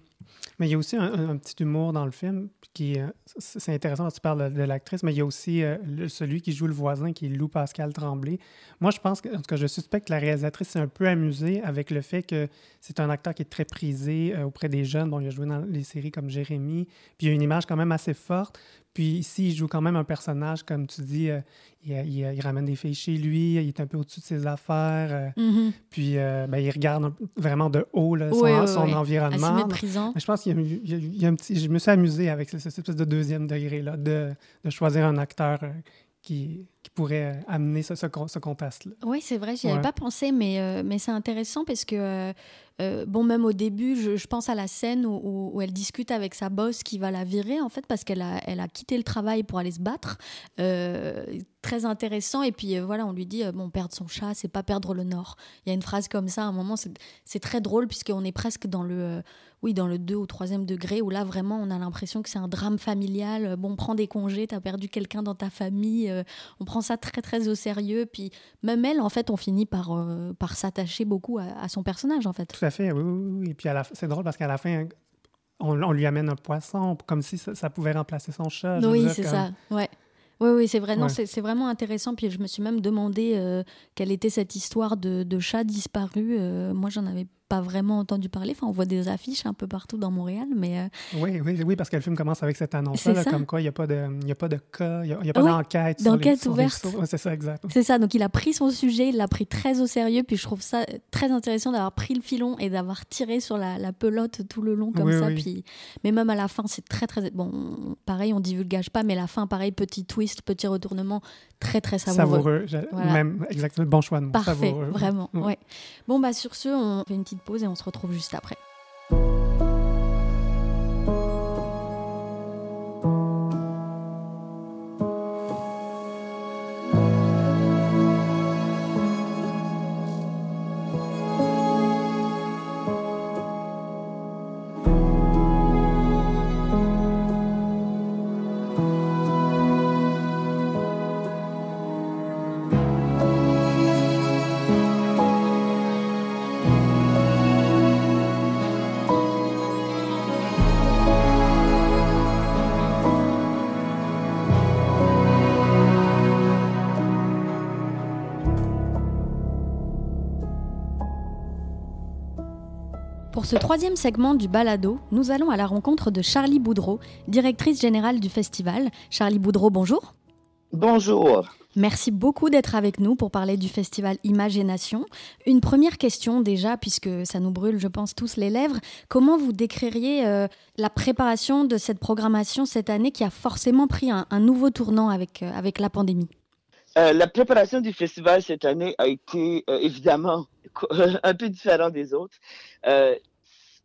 Speaker 2: Mais il y a aussi un, petit humour dans le film qui euh, c'est intéressant tu parles de, l'actrice, mais il y a aussi euh, celui qui joue le voisin qui est Lou Pascal Tremblay. Moi, je pense que, en tout cas, je suspecte que la réalisatrice s'est un peu amusée avec le fait que c'est un acteur qui est très prisé euh, auprès des jeunes. Bon, il a joué dans les séries comme Jérémy, puis il a une image quand même assez forte. Puis ici, il joue quand même un personnage, comme tu dis, euh, il, ramène des filles chez lui, il est un peu au-dessus de ses affaires. Euh, mm-hmm. Puis ben, il regarde vraiment de haut son, environnement. je pense qu'il y, a un petit. Je me suis amusé avec cette, espèce de deuxième degré-là, de, de, choisir un acteur qui, qui, pourrait amener ce, ce, ce contraste-là.
Speaker 1: Oui, c'est vrai, j'y avais pas pensé, mais, mais c'est intéressant parce que euh, bon, même au début, je, pense à la scène où, elle discute avec sa boss qui va la virer, en fait, parce qu'elle a, elle a quitté le travail pour aller se battre. Euh, très intéressant. Et puis, euh, voilà, on lui dit, bon, perdre son chat, c'est pas perdre le nord. Il y a une phrase comme ça, à un moment, c'est très drôle, puisqu'on est presque dans le, oui, dans le 2 ou 3 degré, où là, vraiment, on a l'impression que c'est un drame familial. Bon, prends des congés, t'as perdu quelqu'un dans ta famille. on prend ça très, très au sérieux. Puis, même elle, en fait, on finit par, par s'attacher beaucoup à, à, son personnage, en fait
Speaker 2: fait, oui, oui, oui. Et puis c'est drôle parce qu'à la fin, on, lui amène un poisson, comme si ça, pouvait remplacer son chat.
Speaker 1: Oui, c'est ça, ouais. Oui, oui, c'est vrai. C'est vraiment intéressant. Puis je me suis même demandé euh, quelle était cette histoire de, de chat disparu. Euh, moi, j'en avais pas vraiment entendu parler. Enfin, on voit des affiches un peu partout dans Montréal, mais... Euh,
Speaker 2: oui, oui, oui, parce que le film commence avec cette annonce-là, comme quoi il n'y a, pas de, a pas de cas, il n'y a, pas d'enquête.
Speaker 1: D'enquête ouverte.
Speaker 2: c'est ça, exact.
Speaker 1: C'est ça, donc il a pris son sujet, il l'a pris très au sérieux, puis je trouve ça très intéressant d'avoir pris le filon et d'avoir tiré sur la, la, pelote tout le long comme ça. Puis... Mais même à la fin, c'est très, très... Bon, pareil, on divulgage pas, mais la fin, pareil, petit twist, petit retournement, très, très savoureux.
Speaker 2: Savoureux, même, exactement, bon choix de
Speaker 1: Parfait, vraiment, ouais. Bon, bah sur ce, on fait une petite pause et on se retrouve juste après. Pour ce troisième segment du Balado, nous allons à la rencontre de Charlie Boudreau, directrice générale du festival. Charlie Boudreau, bonjour.
Speaker 3: Bonjour.
Speaker 1: Merci beaucoup d'être avec nous pour parler du festival Imagination. Une première question déjà, puisque ça nous brûle, je pense, tous les lèvres. Comment vous décririez euh, la préparation de cette programmation cette année qui a forcément pris un, nouveau tournant avec, euh, avec la pandémie?
Speaker 3: Euh, La préparation du festival cette année a été évidemment un peu différente des autres.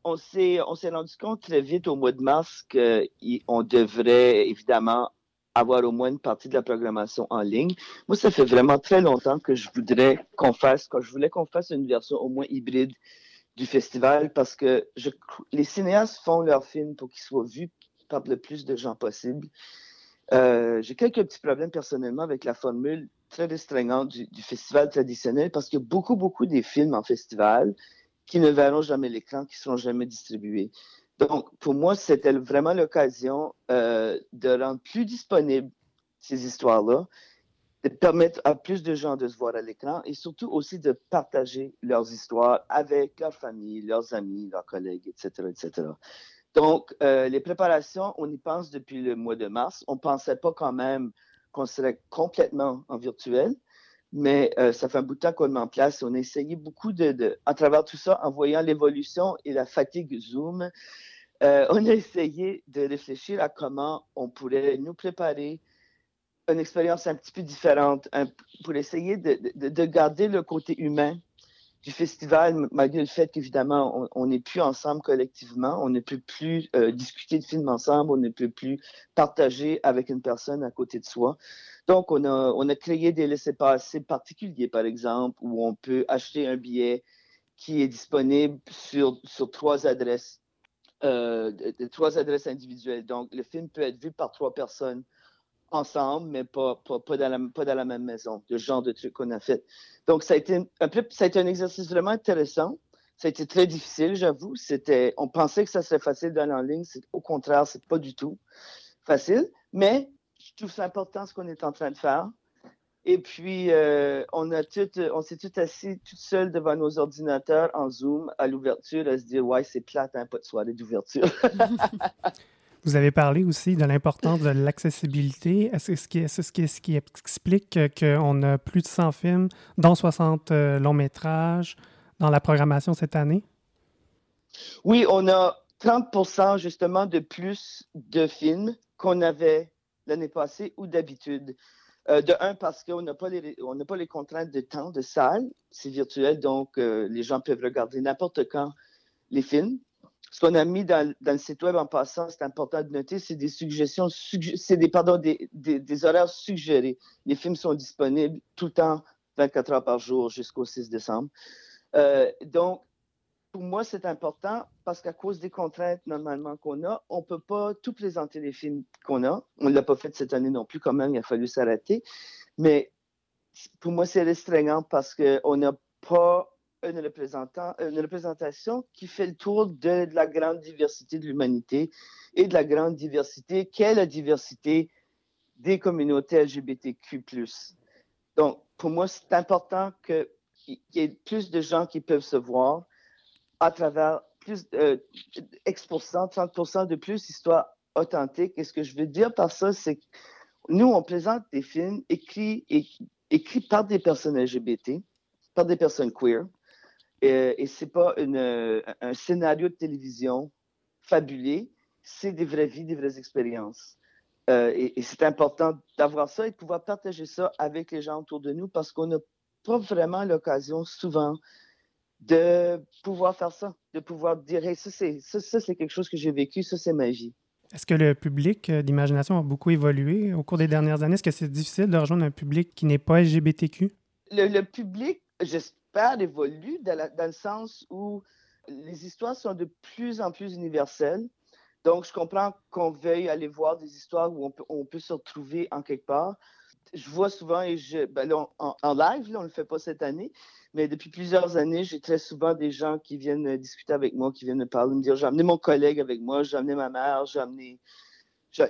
Speaker 3: on s'est rendu compte très vite au mois de mars qu'on devrait évidemment avoir au moins une partie de la programmation en ligne. Moi, ça fait vraiment très longtemps que je voudrais qu'on fasse, quand je voulais qu'on fasse une version au moins hybride du festival parce que les cinéastes font leurs films pour qu'ils soient vus par le plus de gens possible. Euh, j'ai quelques petits problèmes personnellement avec la formule très restreignante du, festival traditionnel parce qu'il y a beaucoup, beaucoup des films en festival qui ne verront jamais l'écran, qui ne seront jamais distribués. Donc, pour moi, c'était vraiment l'occasion euh, de rendre plus disponibles ces histoires-là, de permettre à plus de gens de se voir à l'écran et surtout aussi de partager leurs histoires avec leur famille, leurs amis, leurs collègues, etc., etc. Donc, euh, les préparations, on y pense depuis le mois de mars. On ne pensait pas quand même qu'on serait complètement en virtuel, mais euh, ça fait un bout de temps qu'on est en place. On a essayé beaucoup de, à travers tout ça, en voyant l'évolution et la fatigue Zoom, euh, on a essayé de réfléchir à comment on pourrait nous préparer une expérience un petit peu différente pour essayer de, garder le côté humain du festival, malgré le fait qu'évidemment, on n'est plus ensemble collectivement, on ne peut plus euh, discuter de films ensemble, on ne peut plus partager avec une personne à côté de soi. Donc, on a, créé des laissés-passer particuliers, par exemple, où on peut acheter un billet qui est disponible sur, sur trois adresses euh, trois adresses individuelles. Donc, le film peut être vu par trois personnes ensemble, mais pas, pas, pas, dans, la, pas dans la même maison, le genre de truc qu'on a fait. Donc, ça a, été un ça a été un exercice vraiment intéressant. Ça a été très difficile, j'avoue. C'était, on pensait que ça serait facile d'aller en ligne. Au contraire, c'est pas du tout facile. Mais je trouve ça important ce qu'on est en train de faire. Et puis, euh, on, a tout, on s'est tout assis tout seul devant nos ordinateurs en Zoom à l'ouverture à se dire Ouais, c'est plate, hein, pas de soirée d'ouverture.
Speaker 2: Vous avez parlé aussi de l'importance de l'accessibilité. Est-ce ce qui, ce explique qu'on a plus de 100 films, dont 60 euh, longs métrages, dans la programmation cette année?
Speaker 3: Oui, on a 30% justement de plus de films qu'on avait l'année passée ou d'habitude. Euh, de un, parce qu'on n'a pas, les, pas les contraintes de temps, de salle, c'est virtuel, donc euh, les gens peuvent regarder n'importe quand les films. Ce qu'on a mis dans, le site web en passant, c'est important de noter, c'est des suggestions, c'est des, pardon, des, des, horaires suggérés. Les films sont disponibles tout le temps, 24 heures par jour jusqu'au 6 décembre. Euh, donc, pour moi, c'est important parce qu'à cause des contraintes normalement qu'on a, on ne peut pas tout présenter les films qu'on a. On ne l'a pas fait cette année non plus, quand même, il a fallu s'arrêter. Mais pour moi, c'est restreignant parce qu'on n'a pas une, représentation qui fait le tour de, la grande diversité de l'humanité et de la grande diversité qu'est la diversité des communautés LGBTQ. Donc, pour moi, c'est important qu'il y ait plus de gens qui peuvent se voir à travers plus euh, X 30% de plus d'histoires authentiques. Et ce que je veux dire par ça, c'est que nous, on présente des films écrits, écrits par des personnes LGBT, par des personnes queer. Et, et ce n'est pas une, un scénario de télévision fabulé, c'est des vraies vies, des vraies expériences. Euh, et, et c'est important d'avoir ça et de pouvoir partager ça avec les gens autour de nous parce qu'on n'a pas vraiment l'occasion souvent de pouvoir faire ça, de pouvoir dire ça, c'est, ça, c'est quelque chose que j'ai vécu, ça, c'est ma vie.
Speaker 2: Est-ce que le public euh, d'imagination a beaucoup évolué au cours des dernières années? Est-ce que c'est difficile de rejoindre un public qui n'est pas LGBTQ?
Speaker 3: Le, public, j'espère, évolue dans, le sens où les histoires sont de plus en plus universelles. Donc, je comprends qu'on veuille aller voir des histoires où on peut, se retrouver en quelque part. Je vois souvent, et ben en, live, on ne le fait pas cette année, mais depuis plusieurs années, j'ai très souvent des gens qui viennent euh, discuter avec moi, qui viennent me parler, me dire j'ai amené mon collègue avec moi, j'ai amené ma mère, j'ai amené.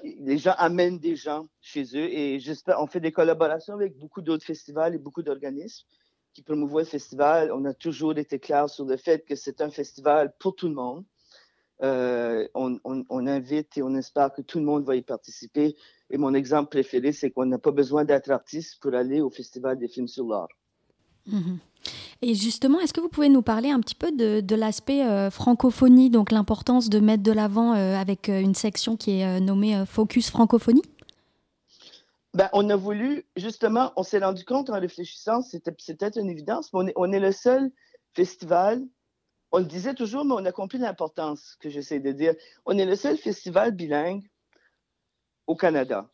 Speaker 3: Les gens amènent des gens chez eux et j'espère, on fait des collaborations avec beaucoup d'autres festivals et beaucoup d'organismes. Qui promouvoit le festival, on a toujours été clair sur le fait que c'est un festival pour tout le monde. Euh, on, invite et on espère que tout le monde va y participer. Et mon exemple préféré, c'est qu'on n'a pas besoin d'être artiste pour aller au Festival des films sur l'art.
Speaker 1: Mhm. Et justement, est-ce que vous pouvez nous parler un petit peu de, l'aspect euh, francophonie, donc l'importance de mettre de l'avant euh, avec une section qui est nommée Focus Francophonie?
Speaker 3: Ben, on a voulu, justement, on s'est rendu compte en réfléchissant, c'était peut-être une évidence, mais on est, le seul festival, on le disait toujours, mais on a compris l'importance que j'essaie de dire. On est le seul festival bilingue au Canada.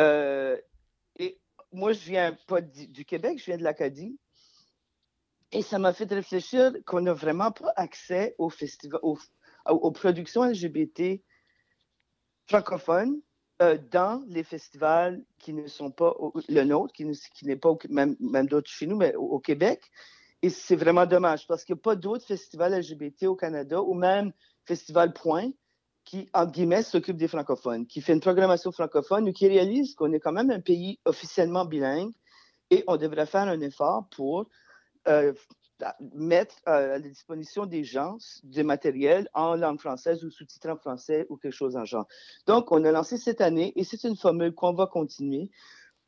Speaker 3: Euh, et moi, je viens pas du, Québec, je viens de l'Acadie. Et ça m'a fait réfléchir qu'on n'a vraiment pas accès au festival, aux productions LGBT francophones euh, dans les festivals qui ne sont pas le nôtre, qui, n'est pas même, même d'autres chez nous, mais au, Québec. Et c'est vraiment dommage parce qu'il n'y a pas d'autres festivals LGBT au Canada ou même Festival Point qui, entre guillemets, s'occupe des francophones, qui fait une programmation francophone ou qui réalise qu'on est quand même un pays officiellement bilingue et on devrait faire un effort pour euh, mettre à la disposition des gens du matériel en langue française ou sous-titré en français ou quelque chose en genre. Donc, on a lancé cette année et c'est une formule qu'on va continuer.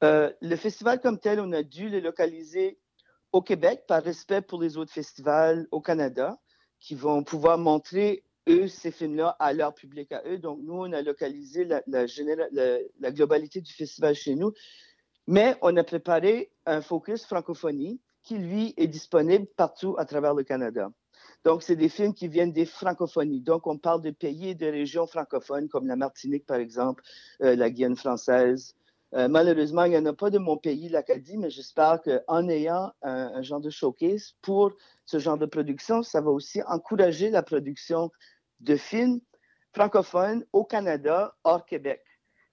Speaker 3: Euh, le festival comme tel, on a dû le localiser au Québec par respect pour les autres festivals au Canada qui vont pouvoir montrer, eux, ces films-là à leur public à eux. Donc, nous, on a localisé la globalité du festival chez nous, mais on a préparé un focus francophonie qui, lui, est disponible partout à travers le Canada. Donc, c'est des films qui viennent des francophonies. Donc, on parle de pays et de régions francophones, comme la Martinique, par exemple, euh, la Guyane française. Euh, malheureusement, il n'y en a pas de mon pays, l'Acadie, mais j'espère qu'en ayant un, genre de showcase pour ce genre de production, ça va aussi encourager la production de films francophones au Canada, hors Québec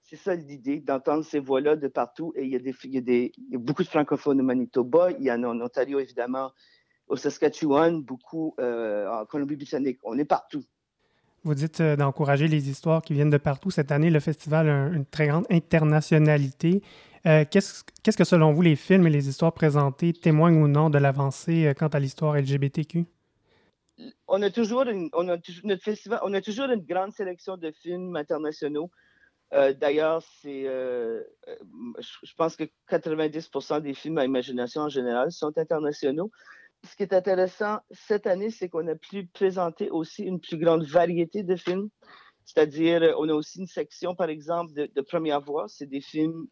Speaker 3: c'est ça l'idée, d'entendre ces voix-là de partout. Et il y, a des, il, y a des, il y a beaucoup de francophones au Manitoba, il y en a en Ontario, évidemment, au Saskatchewan, beaucoup euh, en Colombie-Britannique. On est partout.
Speaker 2: Vous dites euh, d'encourager les histoires qui viennent de partout. Cette année, le festival a une très grande internationalité. Euh, qu'est-ce, que, selon vous, les films et les histoires présentées témoignent ou non de l'avancée quant à l'histoire LGBTQ?
Speaker 3: On a toujours on a, notre festival, on a toujours une grande sélection de films internationaux. Euh, d'ailleurs, c'est, euh, euh, je pense que 90% des films à imagination en général sont internationaux. Ce qui est intéressant cette année, c'est qu'on a pu présenter aussi une plus grande variété de films. C'est-à-dire, on a aussi une section, par exemple, de, première voix. C'est des films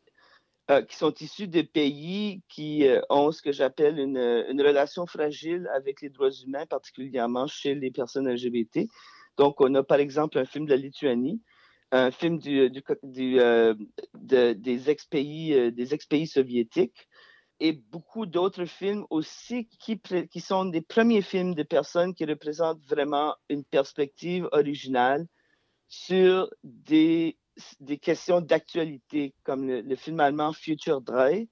Speaker 3: qui sont issus de pays qui ont ce que j'appelle une, une, relation fragile avec les droits humains, particulièrement chez les personnes LGBT. Donc, on a par exemple un film de la Lituanie un film euh, des ex-pays euh, soviétiques et beaucoup d'autres films aussi qui, sont des premiers films de personnes qui représentent vraiment une perspective originale sur des, questions d'actualité, comme le, film allemand Future Drei,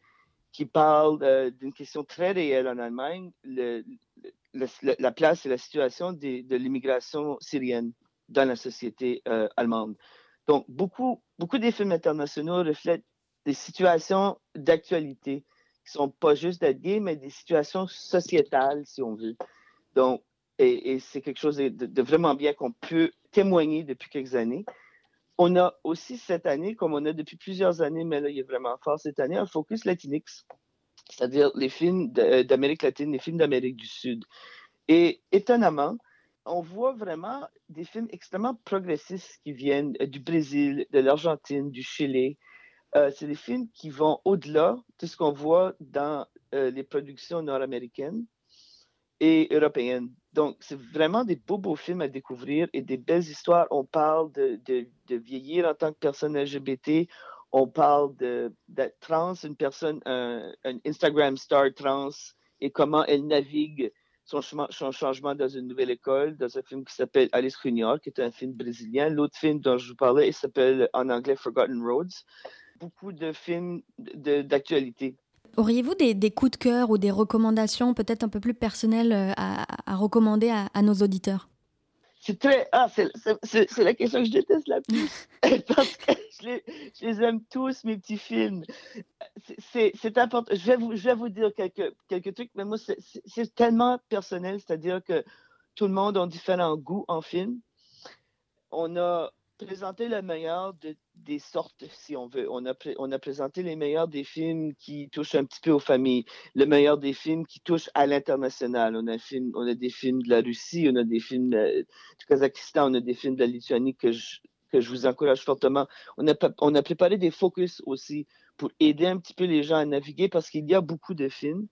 Speaker 3: qui parle euh, d'une question très réelle en Allemagne, le, la place et la situation de l'immigration syrienne dans la société allemande. Donc, beaucoup, beaucoup des films internationaux reflètent des situations d'actualité qui sont pas juste d'être gay, mais des situations sociétales, si on veut. Donc, et, c'est quelque chose de, vraiment bien qu'on peut témoigner depuis quelques années. On a aussi cette année, comme on a depuis plusieurs années, mais là, il est vraiment fort cette année, un focus latinx, c'est-à-dire les films d'Amérique latine, les films d'Amérique du Sud. Et étonnamment, on voit vraiment des films extrêmement progressistes qui viennent euh, du Brésil, de l'Argentine, du Chili. Euh, c'est des films qui vont au-delà de ce qu'on voit dans euh, les productions nord-américaines et européennes. Donc, c'est vraiment des beaux, beaux films à découvrir et des belles histoires. On parle de, vieillir en tant que personne LGBT. On parle d'être trans, une personne, un, un Instagram star trans et comment elle navigue son, changement dans une nouvelle école, dans un film qui s'appelle Alice Junior, qui est un film brésilien. L'autre film dont je vous parlais, il s'appelle en anglais Forgotten Roads. Beaucoup de films d'actualité.
Speaker 1: Auriez-vous des, coups de cœur ou des recommandations peut-être un peu plus personnelles euh, à, recommander à, nos auditeurs?
Speaker 3: C'est très. Ah, c'est la question que je déteste la plus. Parce que je les, aime tous, mes petits films. C'est important. Je vais, vous, je vais vous dire quelques, quelques trucs, mais moi, c'est tellement personnel, c'est-à-dire que tout le monde a différents goûts en film. On a présenté le meilleur des sortes, si on veut. On a, on a présenté les meilleurs des films qui touchent un petit peu aux familles, le meilleur des films qui touchent à l'international. On a, des films de la Russie, on a des films du Kazakhstan, on a des films de la Lituanie que je, que je vous encourage fortement. On a, on a préparé des focus aussi pour aider un petit peu les gens à naviguer parce qu'il y a beaucoup de films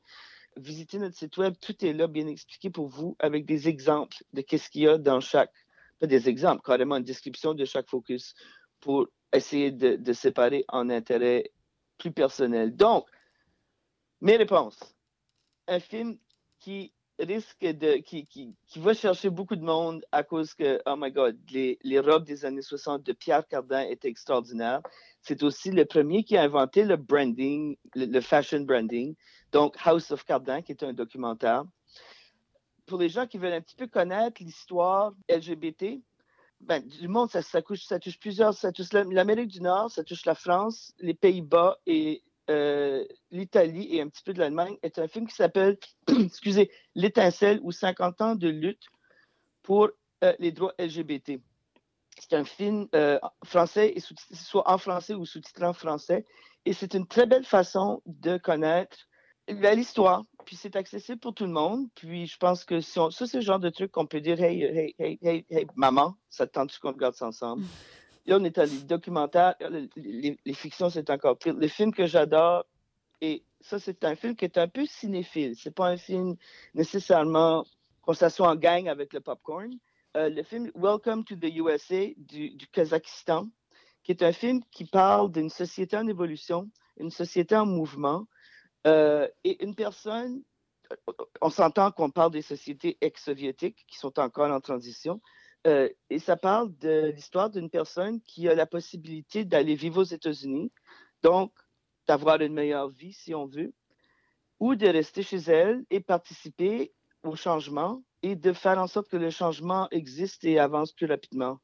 Speaker 3: visitez notre site web, tout est là bien expliqué pour vous avec des exemples de qu'est-ce qu'il y a dans chaque pas des exemples, carrément une description de chaque focus pour essayer de, séparer en intérêt plus personnel. Donc, mes réponses. Un film qui risque de. qui, va chercher beaucoup de monde à cause que, oh my God, les robes des années 60 de Pierre Cardin étaient extraordinaires. C'est aussi le premier qui a inventé le branding, le fashion branding. Donc, House of Cardin, qui est un documentaire pour les gens qui veulent un petit peu connaître l'histoire LGBT, ben, du monde, ça, touche, plusieurs. Ça touche l'Amérique du Nord, ça touche la France, les Pays-Bas et euh, l'Italie et un petit peu de l'Allemagne. C'est un film qui s'appelle, excusez, L'étincelle ou 50 ans de lutte pour euh, les droits LGBT. C'est un film euh, français, et soit en français ou sous-titré en français. Et c'est une très belle façon de connaître l'histoire, puis c'est accessible pour tout le monde. Puis je pense que si ça, c'est le genre de truc qu'on peut dire hey, hey, hey, hey, hey, maman, ça te tente qu'on regarde ça ensemble? Là, on est à les documentaires, les, fictions, c'est encore pire. Le film que j'adore, et ça, c'est un film qui est un peu cinéphile. C'est pas un film nécessairement qu'on s'assoit en gang avec le popcorn. Euh, le film Welcome to the USA du, du Kazakhstan, qui est un film qui parle d'une société en évolution, une société en mouvement, euh, et une personne, on s'entend qu'on parle des sociétés ex-soviétiques qui sont encore en transition, euh, et ça parle de l'histoire d'une personne qui a la possibilité d'aller vivre aux États-Unis, donc d'avoir une meilleure vie si on veut, ou de rester chez elle et participer au changement et de faire en sorte que le changement existe et avance plus rapidement.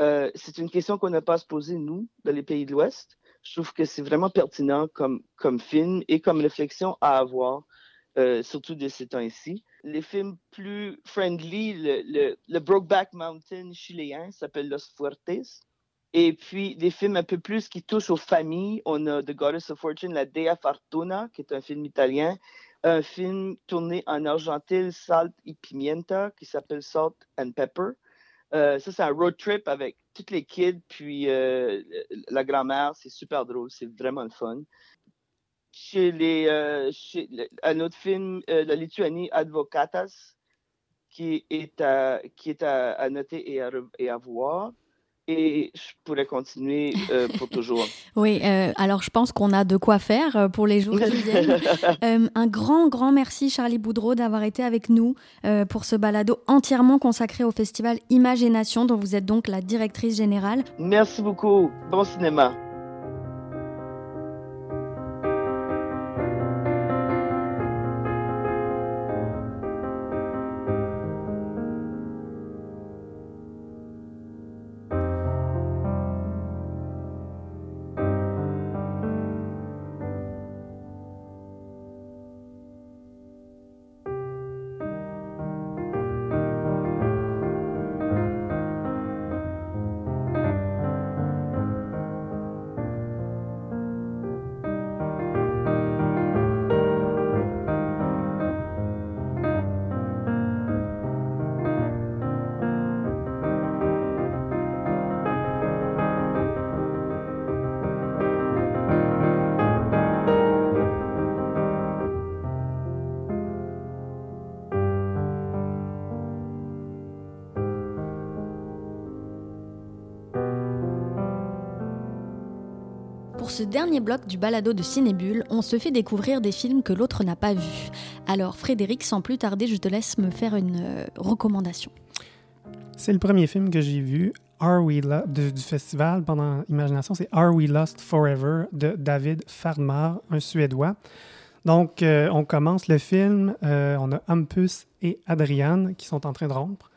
Speaker 3: Euh, c'est une question qu'on n'a pas à se poser, nous, dans les pays de l'Ouest je trouve que c'est vraiment pertinent comme, comme film et comme réflexion à avoir, euh, surtout de ces temps-ci. Les films plus friendly, le, le, Brokeback Mountain chiléen s'appelle Los Fuertes. Et puis, des films un peu plus qui touchent aux familles. On a The Goddess of Fortune, La Dea Fortuna, qui est un film italien. Un film tourné en Argentine, Salt y Pimienta, qui s'appelle Salt and Pepper. Euh, ça, c'est un road trip avec toutes les kids, puis euh, la grand-mère. C'est super drôle, c'est vraiment le fun. Chez euh, un autre film, La Lituanie, Advocatas, qui est à, qui est à, noter et à voir et je pourrais continuer euh, pour toujours.
Speaker 1: oui, euh, alors je pense qu'on a de quoi faire euh, pour les jours qui viennent. un grand, grand merci Charlie Boudreau d'avoir été avec nous pour ce balado entièrement consacré au festival Imagination dont vous êtes donc la directrice générale.
Speaker 3: Merci beaucoup. Bon cinéma.
Speaker 1: Ce dernier bloc du balado de Cinébule, on se fait découvrir des films que l'autre n'a pas vus. Alors Frédéric, sans plus tarder, je te laisse me faire une euh, recommandation.
Speaker 2: C'est le premier film que j'ai vu du festival pendant Imagination, c'est Are We Lost Forever de David Fardmar, un Suédois. Donc, euh, on commence le film. Euh, on a Hampus et Adriane qui sont en train de rompre.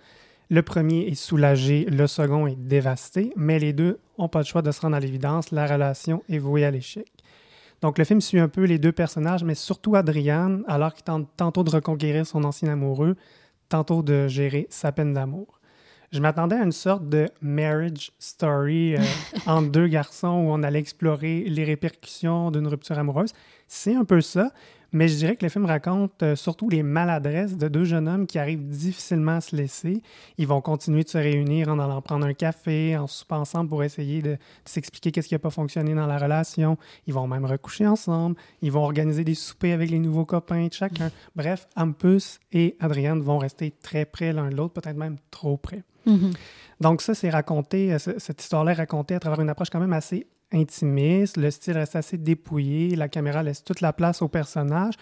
Speaker 2: Le premier est soulagé, le second est dévasté, mais les deux n'ont pas le choix de se rendre à l'évidence, la relation est vouée à l'échec. Donc le film suit un peu les deux personnages, mais surtout Adriane, alors qu'il tente tantôt de reconquérir son ancien amoureux, tantôt de gérer sa peine d'amour. Je m'attendais à une sorte de marriage story euh, entre deux garçons où on allait explorer les répercussions d'une rupture amoureuse. C'est un peu ça, mais je dirais que le film raconte euh, surtout les maladresses de deux jeunes hommes qui arrivent difficilement à se laisser. Ils vont continuer de se réunir en allant prendre un café, en soupant ensemble pour essayer de, s'expliquer qu'est-ce qui n'a pas fonctionné dans la relation. Ils vont même recoucher ensemble. Ils vont organiser des soupers avec les nouveaux copains de chacun. Bref, Ampus et Adrienne vont rester très près l'un de l'autre, peut-être même trop près. Mm-hmm. Donc ça, c'est raconté, euh, cette histoire-là est racontée à travers une approche quand même assez intimiste, le style reste assez dépouillé, la caméra laisse toute la place au personnage.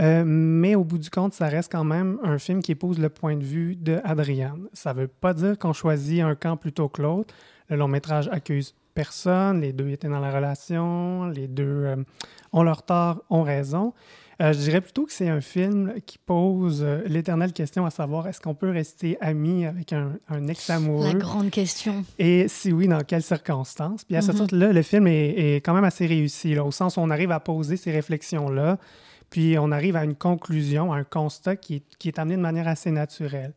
Speaker 2: Euh, mais au bout du compte, ça reste quand même un film qui épouse le point de vue de Adrienne. Ça ne veut pas dire qu'on choisit un camp plutôt que l'autre. Le long métrage accuse personne, les deux étaient dans la relation, les deux euh, ont leur tort, ont raison. Euh, je dirais plutôt que c'est un film qui pose euh, l'éternelle question à savoir est-ce qu'on peut rester ami avec un, ex-amoureux?
Speaker 1: La grande question.
Speaker 2: Et si oui, dans quelles circonstances? Puis à ce mm là le film est, quand même assez réussi, là, au sens où on arrive à poser ces réflexions-là, puis on arrive à une conclusion, à un constat qui est, qui est amené de manière assez naturelle.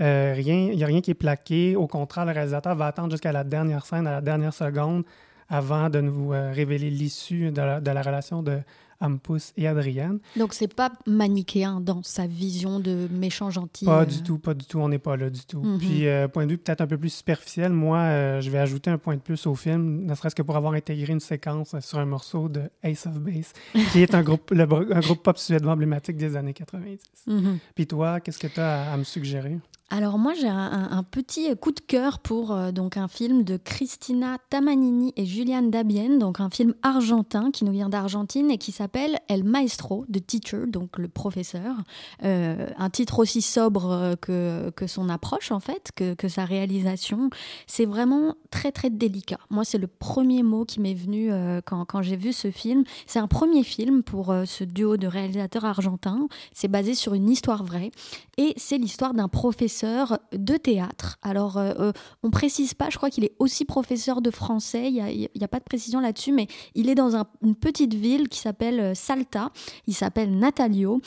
Speaker 2: Euh, rien, il n'y a rien qui est plaqué. Au contraire, le réalisateur va attendre jusqu'à la dernière scène, à la dernière seconde, avant de nous révéler l'issue de, la relation de, Ampus et Adrienne.
Speaker 1: Donc c'est pas manichéen dans sa vision de méchant gentil.
Speaker 2: Pas du euh. tout, pas du tout. On n'est pas là du tout. Mhm. Puis euh, point de vue peut-être un peu plus superficiel, moi euh, je vais ajouter un point de plus au film, ne serait-ce que pour avoir intégré une séquence sur un morceau de Ace of Base, qui est un groupe, un groupe pop suédois emblématique des années 90. Mhm. Puis toi, qu'est-ce que tu as à me suggérer?
Speaker 1: Alors moi j'ai un, petit coup de cœur pour euh, donc un film de Cristina Tamanini et Juliane Dabienne, donc un film argentin qui nous vient d'Argentine et qui s'appelle El Maestro, de Teacher, donc le professeur. Euh, un titre aussi sobre euh, que, que son approche en fait, que, que sa réalisation. C'est vraiment très très délicat. Moi c'est le premier mot qui m'est venu quand, quand j'ai vu ce film. C'est un premier film pour ce duo de réalisateurs argentins. C'est basé sur une histoire vraie et c'est l'histoire d'un professeur de théâtre. Alors, euh, euh, on précise pas, je crois qu'il est aussi professeur de français, il n'y a, pas de précision là-dessus, mais il est dans une petite ville qui s'appelle euh, Salta, il s'appelle Natalio,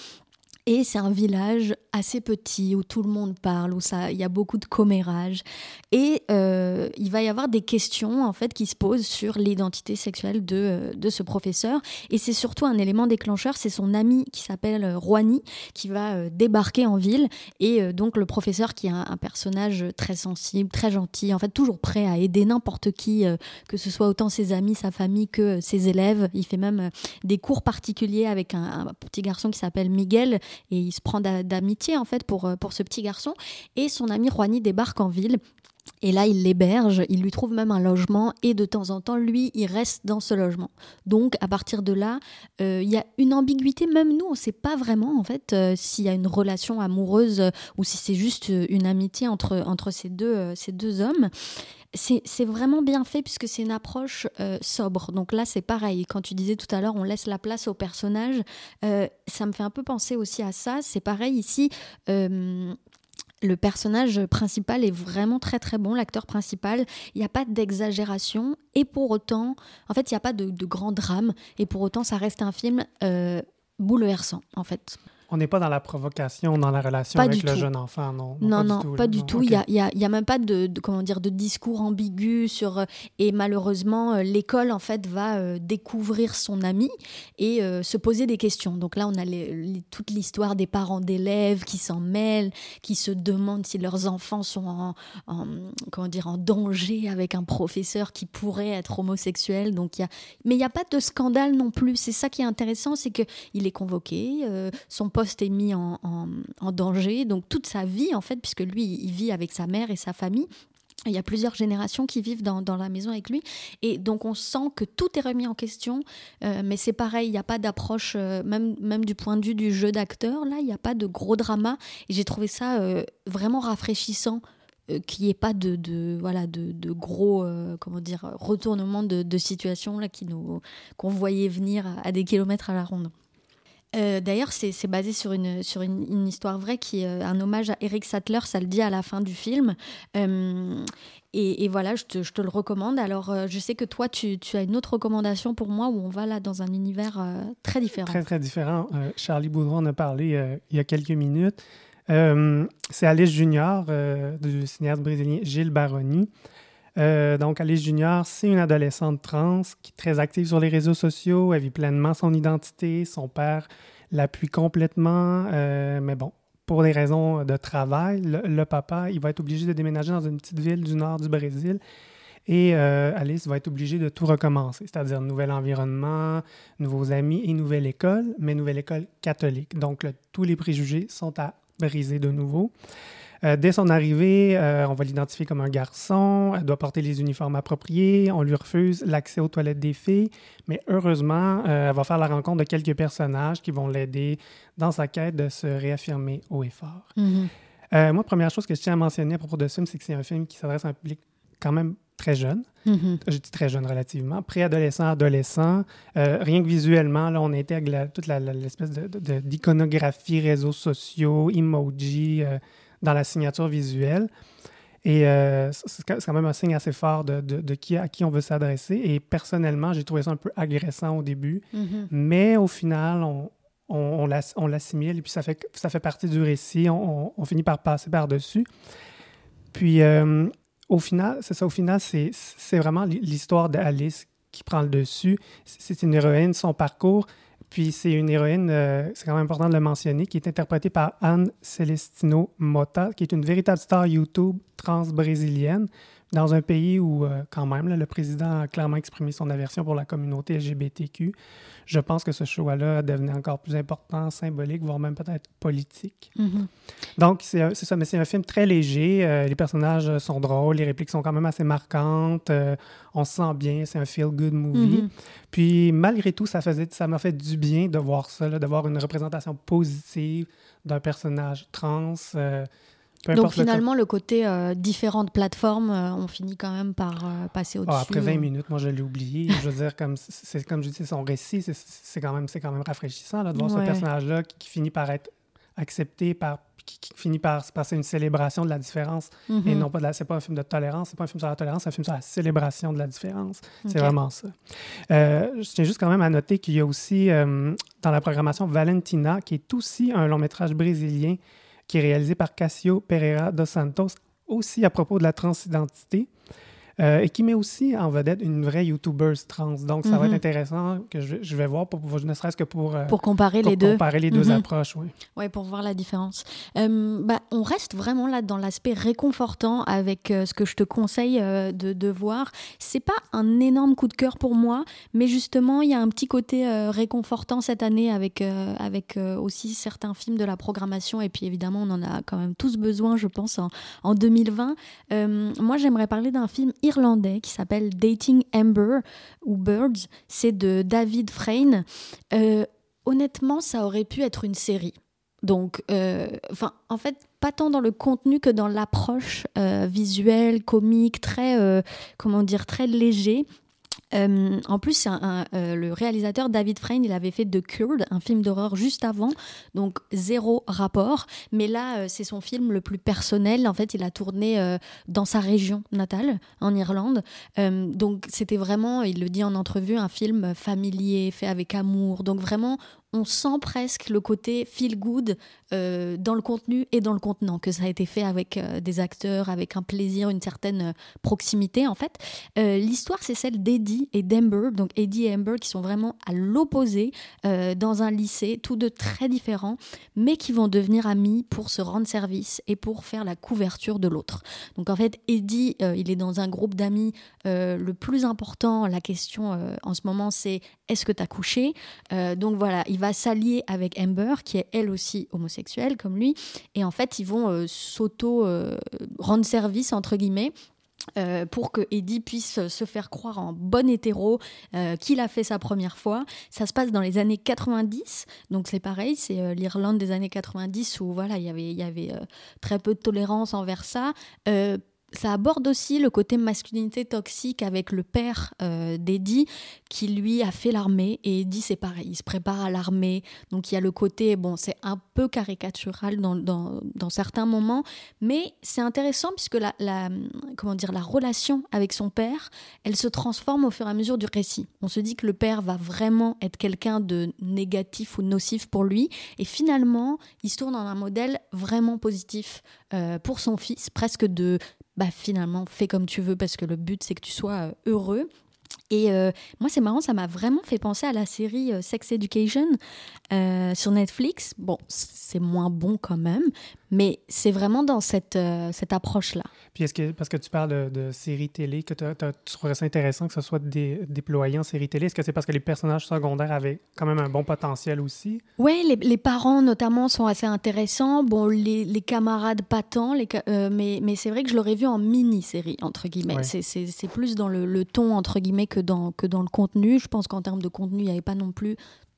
Speaker 1: et c'est un village assez petit où tout le monde parle, où ça, il y a beaucoup de commérages. Et euh, il va y avoir des questions en fait qui se posent sur l'identité sexuelle de, euh, de ce professeur. Et c'est surtout un élément déclencheur, c'est son ami qui s'appelle euh, Roani qui va débarquer en ville. Et donc le professeur qui est un, personnage très sensible, très gentil, en fait toujours prêt à aider n'importe qui, que ce soit autant ses amis, sa famille que ses élèves. Il fait même des cours particuliers avec un petit garçon qui s'appelle Miguel et il se prend d'amitié en fait pour, euh, pour ce petit garçon. Et son ami Juani débarque en ville et là, il l'héberge, il lui trouve même un logement et de temps en temps, lui, il reste dans ce logement. Donc, à partir de là, euh, il y a une ambiguïté. Même nous, on ne sait pas vraiment, en fait, euh, s'il y a une relation amoureuse ou si c'est juste une amitié entre, entre ces, deux, ces deux hommes c'est vraiment bien fait puisque c'est une approche euh, sobre. Donc là, c'est pareil. Quand tu disais tout à l'heure, on laisse la place au personnage, euh, ça me fait un peu penser aussi à ça. C'est pareil ici. Euh, le personnage principal est vraiment très très bon, l'acteur principal. Il n'y a pas d'exagération et pour autant, en fait, il n'y a pas de, de, grand drame et pour autant, ça reste un film bouleversant en fait.
Speaker 2: On n'est pas dans la provocation dans la relation avec le jeune enfant, non
Speaker 1: Non, non, pas du tout. Il n'y a, y a, même pas de, comment dire, de discours ambigu sur... Euh, et malheureusement, euh, l'école, en fait, va euh, découvrir son ami et se poser des questions. Donc là, on a toute l'histoire des parents d'élèves qui s'en mêlent, qui se demandent si leurs enfants sont en, comment dire, en danger avec un professeur qui pourrait être homosexuel. Donc, y a... Mais il n'y a pas de scandale non plus. C'est ça qui est intéressant, c'est qu'il est convoqué, son poste est mis en, danger, donc toute sa vie en fait, puisque lui, il vit avec sa mère et sa famille. Il y a plusieurs générations qui vivent dans, la maison avec lui. Et donc, on sent que tout est remis en question. Euh, mais c'est pareil, il n'y a pas d'approche, euh, même, du point de vue du jeu d'acteur, là, il n'y a pas de gros drama. Et j'ai trouvé ça euh, vraiment rafraîchissant. qu'il n'y ait pas de, gros comment dire, retournements de, situation là, qui qu'on voyait venir à des kilomètres à la ronde. D'ailleurs, c'est basé sur, une, sur une, histoire vraie qui est un hommage à Eric Sattler, ça le dit à la fin du film. Et, voilà, je te, je te, le recommande. Alors, je sais que toi, tu, tu, as une autre recommandation pour moi où on va là dans un univers très différent.
Speaker 2: Très, très différent. Charlie Boudron en a parlé il y a quelques minutes. c'est Alice Junior du cinéaste brésilien Gilles Baroni. Euh, donc, Alice Junior, c'est une adolescente trans qui est très active sur les réseaux sociaux. Elle vit pleinement son identité. Son père l'appuie complètement. Euh, mais bon, pour des raisons de travail, le, papa, il va être obligé de déménager dans une petite ville du nord du Brésil. Et euh, Alice va être obligée de tout recommencer, c'est-à-dire nouvel environnement, nouveaux amis et nouvelle école, mais nouvelle école catholique. Donc, tous les préjugés sont à briser de nouveau. Euh, dès son arrivée, euh, on va l'identifier comme un garçon. Elle doit porter les uniformes appropriés. On lui refuse l'accès aux toilettes des filles. Mais heureusement, euh, elle va faire la rencontre de quelques personnages qui vont l'aider dans sa quête de se réaffirmer haut et fort. Mm-hmm. moi, première chose que je tiens à mentionner à propos de ce film, c'est que c'est un film qui s'adresse à un public quand même très jeune. Mm-hmm. Je dis très jeune relativement, préadolescent, adolescent. rien que visuellement, là, on intègre toute l'espèce d'iconographie, de, réseaux sociaux, emojis dans la signature visuelle. Et euh, c'est quand même un signe assez fort de, de, qui, à qui on veut s'adresser. Et personnellement, j'ai trouvé ça un peu agressant au début. Mm-hmm. Mais au final, on, on, on l'assimile et puis ça fait, ça fait partie du récit. On, on finit par passer par-dessus. Puis euh, au final, c'est ça, au final, c'est vraiment l'histoire d'Alice qui prend le dessus. C'est une héroïne, son parcours. Puis c'est une héroïne, euh, c'est quand même important de le mentionner, qui est interprétée par Anne Celestino Mota, qui est une véritable star YouTube trans-brésilienne dans un pays où, euh, quand même, le président a clairement exprimé son aversion pour la communauté LGBTQ, je pense que ce choix-là devenait encore plus important, symbolique, voire même peut-être politique. Mm-hmm. Donc, c'est ça, mais c'est un film très léger. Euh, les personnages sont drôles, les répliques sont quand même assez marquantes. Euh, on se sent bien, c'est un feel-good movie. Mm-hmm. Puis, malgré tout, ça faisait, ça m'a fait du bien de voir ça, de voir une représentation positive d'un personnage trans.
Speaker 1: Donc finalement, le, côté euh, différentes plateformes, euh, on finit quand même par euh, passer au-dessus.
Speaker 2: Ah, après 20 minutes, moi je l'ai oublié. je veux dire, comme c'est comme je dis, son récit, c'est quand même c'est quand même rafraîchissant de voir ce personnage-là qui, finit par être accepté par qui, finit par se passer une célébration de la différence et mm-hmm. non pas de c'est pas un film de tolérance, c'est pas un film sur la tolérance, c'est un film sur la célébration de la différence. C'est vraiment ça. je tiens juste quand même à noter qu'il y a aussi dans la programmation Valentina, qui est aussi un long métrage brésilien qui est réalisé par Cassio Pereira dos Santos, aussi à propos de la transidentité. Euh, et qui met aussi en vedette une vraie YouTuber trans. Donc, ça va être mhm. intéressant que je, vais voir, pour, ne serait-ce que pour,
Speaker 1: euh, pour comparer les deux.
Speaker 2: Comparer les deux mhm. approches, oui.
Speaker 1: Oui, pour voir la différence. Euh, bah, on reste vraiment là dans l'aspect réconfortant avec ce que je te conseille de, de, voir. C'est pas un énorme coup de cœur pour moi, mais justement, il y a un petit côté réconfortant cette année avec, avec aussi certains films de la programmation. Et puis, évidemment, on en a quand même tous besoin, je pense, en, en 2020. moi, j'aimerais parler d'un film irlandais qui s'appelle Dating Amber ou Birds. C'est de David Frayne. Euh, honnêtement, ça aurait pu être une série. Donc, euh, en fait, pas tant dans le contenu que dans l'approche euh, visuelle, comique, très, comment dire, très léger. Euh, en plus, euh, le réalisateur David Frayne, il avait fait The Curd, un film d'horreur juste avant, donc zéro rapport. Mais là, euh, c'est son film le plus personnel. En fait, il a tourné dans sa région natale, en Irlande. donc, c'était vraiment, il le dit en entrevue, un film familier, fait avec amour. Donc, vraiment, on sent presque le côté feel good euh, dans le contenu et dans le contenant, que ça a été fait avec euh, des acteurs, avec un plaisir, une certaine euh, proximité en fait. L'histoire, c'est celle d'Eddie et d'Amber, donc Eddie et Amber qui sont vraiment à l'opposé dans un lycée, tous deux très différents, mais qui vont devenir amis pour se rendre service et pour faire la couverture de l'autre. Donc en fait, Eddie, il est dans un groupe d'amis. le plus important, la question en ce moment, c'est est-ce que tu as couché Donc voilà, il va s'allier avec Amber, qui est elle aussi homosexuelle comme lui, et en fait, ils vont euh, s'auto euh, service entre guillemets. Euh, pour que Eddie puisse se faire croire en bon hétéro qu'il a fait sa première fois. Ça se passe dans les années 90, donc c'est pareil, c'est l'Irlande des années 90 où voilà, il y avait très peu de tolérance envers ça ça aborde aussi le côté masculinité toxique avec le père euh, d'Eddie qui lui a fait l'armée et Eddie c'est pareil, il se prépare à l'armée. Donc il y a le côté, bon c'est un peu caricatural dans, dans, certains moments, mais c'est intéressant puisque la, la, comment dire, la relation avec son père, elle se transforme au fur et à mesure du récit. On se dit que le père va vraiment être quelqu'un de négatif ou nocif pour lui et finalement il se tourne en un modèle vraiment positif euh, pour son fils, presque de bah finalement fais comme tu veux parce que le but c'est que tu sois euh, heureux et euh, moi, c'est marrant, ça m'a vraiment fait penser à la série euh, Sex Education sur Netflix. Bon, c'est moins bon quand même, mais c'est vraiment dans cette, cette approche-là.
Speaker 2: Puis est-ce que, parce que tu parles de, de séries télé, que tu trouverais ça intéressant que ce soit déployé en série télé, est-ce que c'est parce que les personnages secondaires avaient quand même un bon potentiel aussi?
Speaker 1: Oui, les, les, parents notamment sont assez intéressants. Bon, les, les camarades pas tant, les, mais, mais c'est vrai que je l'aurais vu en mini-série, entre guillemets. C'est plus dans le, le ton, entre guillemets, que dans, que dans le contenu. Je pense qu'en termes de contenu, il n'y avait pas non plus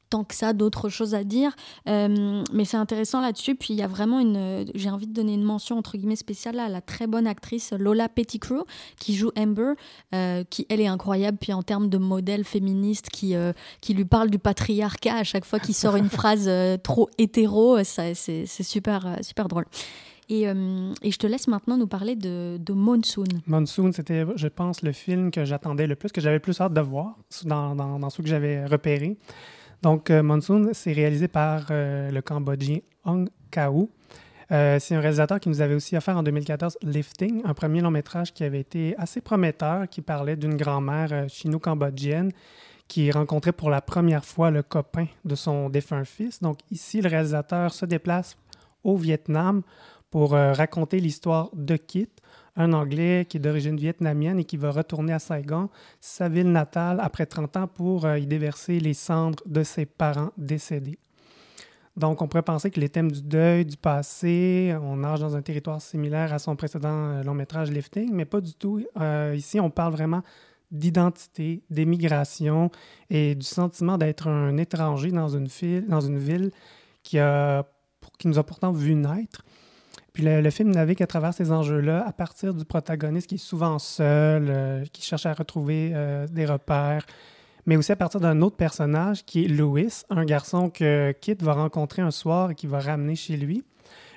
Speaker 1: tant que ça d'autres choses à dire. Euh, mais c'est intéressant là-dessus. Puis il y a vraiment une. J'ai envie de donner une mention entre guillemets spéciale à la très bonne actrice Lola Pettigrew qui joue Amber, euh, qui elle est incroyable. Puis en termes de modèle féministe qui, euh, qui lui parle du patriarcat à chaque fois qu'il sort une phrase trop hétéro, c'est super, super drôle. Et, euh, et, je te laisse maintenant nous parler de, de Monsoon.
Speaker 2: Monsoon, c'était, je pense, le film que j'attendais le plus, que j'avais plus hâte de voir dans, dans, dans ceux que j'avais repérés. Donc, euh, Monsoon, c'est réalisé par euh, le Cambodgien Hong Kao. c'est un réalisateur qui nous avait aussi offert en 2014 Lifting, un premier long métrage qui avait été assez prometteur, qui parlait d'une grand-mère chino-cambodgienne qui rencontrait pour la première fois le copain de son défunt fils. Donc ici, le réalisateur se déplace au Vietnam pour euh, raconter l'histoire de Kit, un Anglais qui est d'origine vietnamienne et qui va retourner à Saigon, sa ville natale, après 30 ans pour euh, y déverser les cendres de ses parents décédés. Donc, on pourrait penser que les thèmes du deuil, du passé, on nage dans un territoire similaire à son précédent euh, long métrage Lifting, mais pas du tout. ici, on parle vraiment d'identité, d'émigration et du sentiment d'être un étranger dans une, ville, dans une ville qui, a, qui nous a pourtant vu naître le, film navigue à travers ces enjeux-là à partir du protagoniste qui est souvent seul, euh, qui cherche à retrouver euh, des repères, mais aussi à partir d'un autre personnage qui est Louis, un garçon que Kit va rencontrer un soir et qui va ramener chez lui.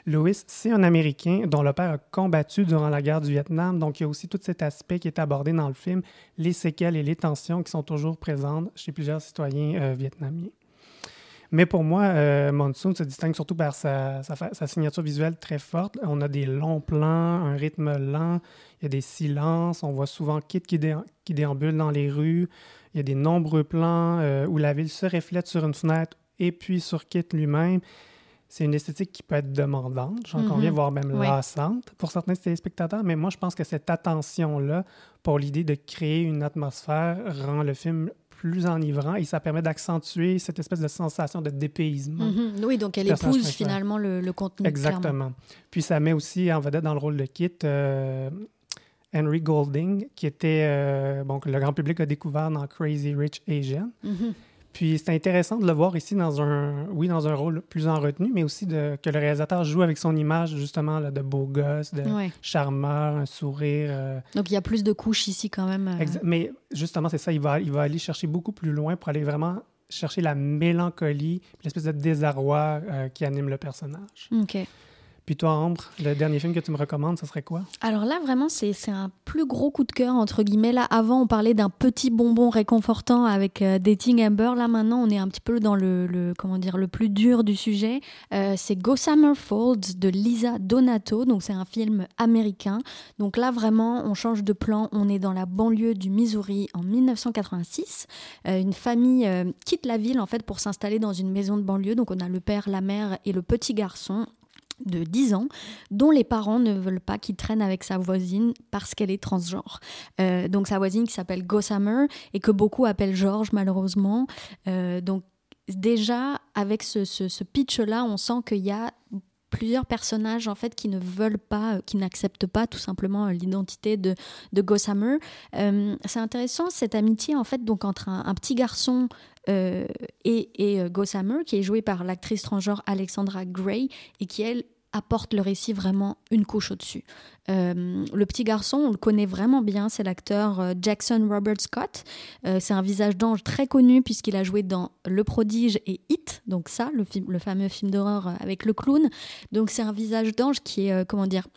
Speaker 2: Louis, c'est un Américain dont le père a combattu durant la guerre du Vietnam, donc il y a aussi tout cet aspect qui est abordé dans le film, les séquelles et les tensions qui sont toujours présentes chez plusieurs citoyens euh, vietnamiens. Mais pour moi, euh, Monsoon se distingue surtout par sa, signature visuelle très forte. On a des longs plans, un rythme lent, il y a des silences, on voit souvent Kit qui, déambule dans les rues, il y a des nombreux plans euh, où la ville se reflète sur une fenêtre et puis sur Kit lui-même. C'est une esthétique qui peut être demandante, j'en conviens, mm-hmm. voire même lassante pour certains téléspectateurs, mais moi je pense que cette attention-là pour l'idée de créer une atmosphère rend le film plus enivrant et ça permet d'accentuer cette espèce de sensation de dépaysement.
Speaker 1: Mhm. Oui, donc elle épouse finalement le, le, contenu.
Speaker 2: Exactement. Puis ça met aussi en vedette dans le rôle de Kit euh, Henry Golding, qui était, euh, bon, que le grand public a découvert dans Crazy Rich Asian. Mhm. Puis c'est intéressant de le voir ici dans un, oui, dans un rôle plus en retenue, mais aussi de, que le réalisateur joue avec son image justement là, de beau gosse, de charmeur, un sourire. Euh.
Speaker 1: Donc il y a plus de couches ici quand même.
Speaker 2: Euh. Mais justement, c'est ça, il va, il va aller chercher beaucoup plus loin pour aller vraiment chercher la mélancolie, l'espèce de désarroi euh, qui anime le personnage.
Speaker 1: OK.
Speaker 2: Puis toi, Ambre, le dernier film que tu me recommandes, ce serait quoi?
Speaker 1: Alors là, vraiment, c'est un plus gros coup de cœur, entre guillemets. Là, avant, on parlait d'un petit bonbon réconfortant avec euh, Dating Amber. Là, maintenant, on est un petit peu dans le, comment dire, le plus dur du sujet. Euh, c'est Gossamer Falls de Lisa Donato. Donc, c'est un film américain. Donc là, vraiment, on change de plan. On est dans la banlieue du Missouri en 1986. Euh, une famille quitte la ville, en fait, pour s'installer dans une maison de banlieue. Donc, on a le père, la mère et le petit garçon de 10 ans dont les parents ne veulent pas qu'il traîne avec sa voisine parce qu'elle est transgenre. Euh, donc sa voisine qui s'appelle Gossamer et que beaucoup appellent George malheureusement. Euh, donc déjà avec ce, ce pitch-là, on sent qu'il y a plusieurs personnages en fait qui ne veulent pas, euh, qui n'acceptent pas tout simplement l'identité de, de Gossamer. C'est intéressant cette amitié en fait donc entre un, petit garçon et, et Gossamer qui est joué par l'actrice transgenre Alexandra Gray et qui elle apporte le récit vraiment une couche au-dessus. Euh, le petit garçon, on le connaît vraiment bien, c'est l'acteur euh, Jackson Robert Scott. Euh, c'est un visage d'ange très connu puisqu'il a joué dans Le Prodige et Hit, donc ça, le, film, le fameux film d'horreur avec le clown. Donc c'est un visage d'ange qui est, comment dire,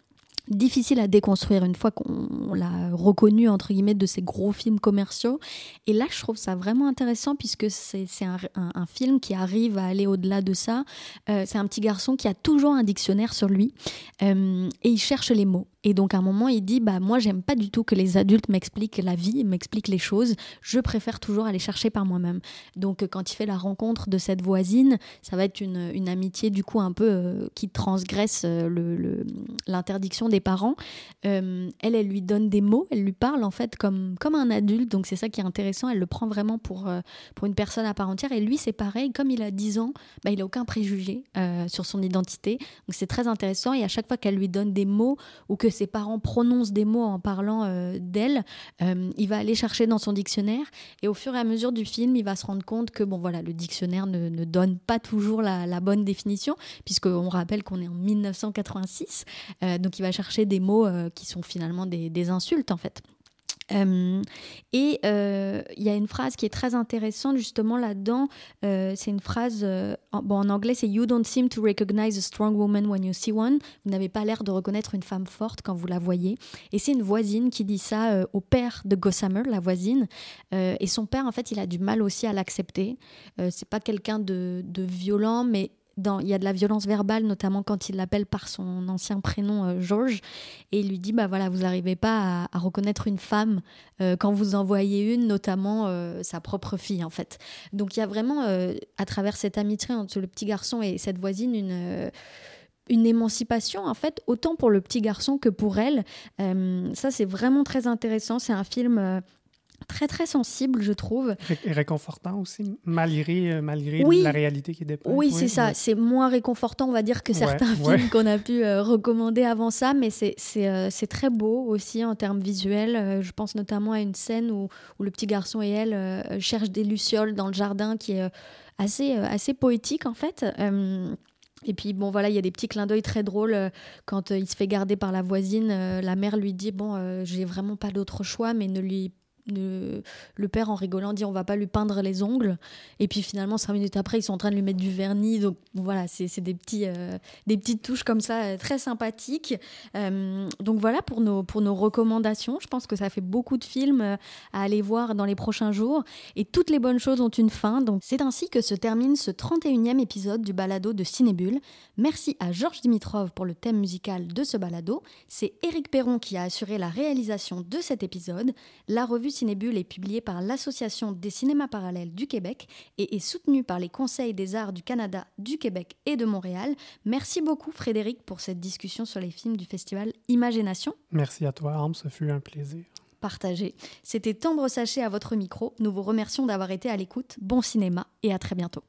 Speaker 1: difficile à déconstruire une fois qu'on l'a reconnu entre guillemets de ces gros films commerciaux. Et là je trouve ça vraiment intéressant puisque c'est un, un, film qui arrive à aller au-delà de ça. Euh, c'est un petit garçon qui a toujours un dictionnaire sur lui euh, et il cherche les mots et donc à un moment, il dit bah moi j'aime pas du tout que les adultes m'expliquent la vie, m'expliquent les choses. Je préfère toujours aller chercher par moi-même. Donc quand il fait la rencontre de cette voisine, ça va être une, une amitié du coup un peu euh, qui transgresse euh, l'interdiction des parents. Euh, elle, elle lui donne des mots, elle lui parle en fait comme comme un adulte. Donc c'est ça qui est intéressant. Elle le prend vraiment pour pour une personne à part entière. Et lui c'est pareil. Comme il a 10 ans, bah, il a aucun préjugé sur son identité. Donc c'est très intéressant. Et à chaque fois qu'elle lui donne des mots ou que ses parents prononcent des mots en parlant euh, d'elle, euh, il va aller chercher dans son dictionnaire et au fur et à mesure du film, il va se rendre compte que bon voilà, le dictionnaire ne, donne pas toujours la, bonne définition puisqu'on rappelle qu'on est en 1986, euh, donc il va chercher des mots qui sont finalement des insultes en fait. Et il y a une phrase qui est très intéressante justement là-dedans. C'est une phrase, en, anglais c'est You don't seem to recognize a strong woman when you see one. Vous n'avez pas l'air de reconnaître une femme forte quand vous la voyez. Et c'est une voisine qui dit ça au père de Gossamer, la voisine. et son père, en fait, il a du mal aussi à l'accepter. c'est pas quelqu'un de violent, mais il y a de la violence verbale, notamment quand il l'appelle par son ancien prénom euh, Georges, et il lui dit bah voilà, vous n'arrivez pas à, reconnaître une femme euh, quand vous en voyez une, notamment euh, sa propre fille en fait. Donc il y a vraiment à travers cette amitié entre le petit garçon et cette voisine une une émancipation en fait autant pour le petit garçon que pour elle. ça c'est vraiment très intéressant. C'est un film très très sensible, je trouve.
Speaker 2: Et réconfortant aussi, malgré, euh, malgré la réalité qui est
Speaker 1: Oui, c'est ça. C'est moins réconfortant, on va dire, que certains films qu'on a pu euh, recommander avant ça, mais c'est euh, c'est très beau aussi en termes visuels. je pense notamment à une scène où, où le petit garçon et elle cherchent des lucioles dans le jardin qui est assez, assez poétique en fait. Et puis bon voilà, il y a des petits clins d'œil très drôles quand il se fait garder par la voisine. la mère lui dit bon, j'ai vraiment pas d'autre choix, mais ne lui le, père en rigolant dit on va pas lui peindre les ongles. Et puis finalement cinq minutes après ils sont en train de lui mettre du vernis. Donc voilà c'est des petits euh, des petites touches comme ça euh, très sympathiques. Euh, donc voilà pour nos pour nos recommandations. Je pense que ça fait beaucoup de films à aller voir dans les prochains jours. Et toutes les bonnes choses ont une fin. Donc c'est ainsi que se termine ce 31e épisode du balado de Cinébule merci à Georges Dimitrov pour le thème musical de ce balado. C'est Éric Perron qui a assuré la réalisation de cet épisode. La revue Cinébule est publié par l'Association des cinémas parallèles du Québec et est soutenu par les Conseils des arts du Canada, du Québec et de Montréal. Merci beaucoup Frédéric pour cette discussion sur les films du festival Imagination.
Speaker 2: Merci à toi Arme, ce fut un plaisir.
Speaker 1: Partagé. C'était Tendre Sachet à votre micro. Nous vous remercions d'avoir été à l'écoute. Bon cinéma et à très bientôt.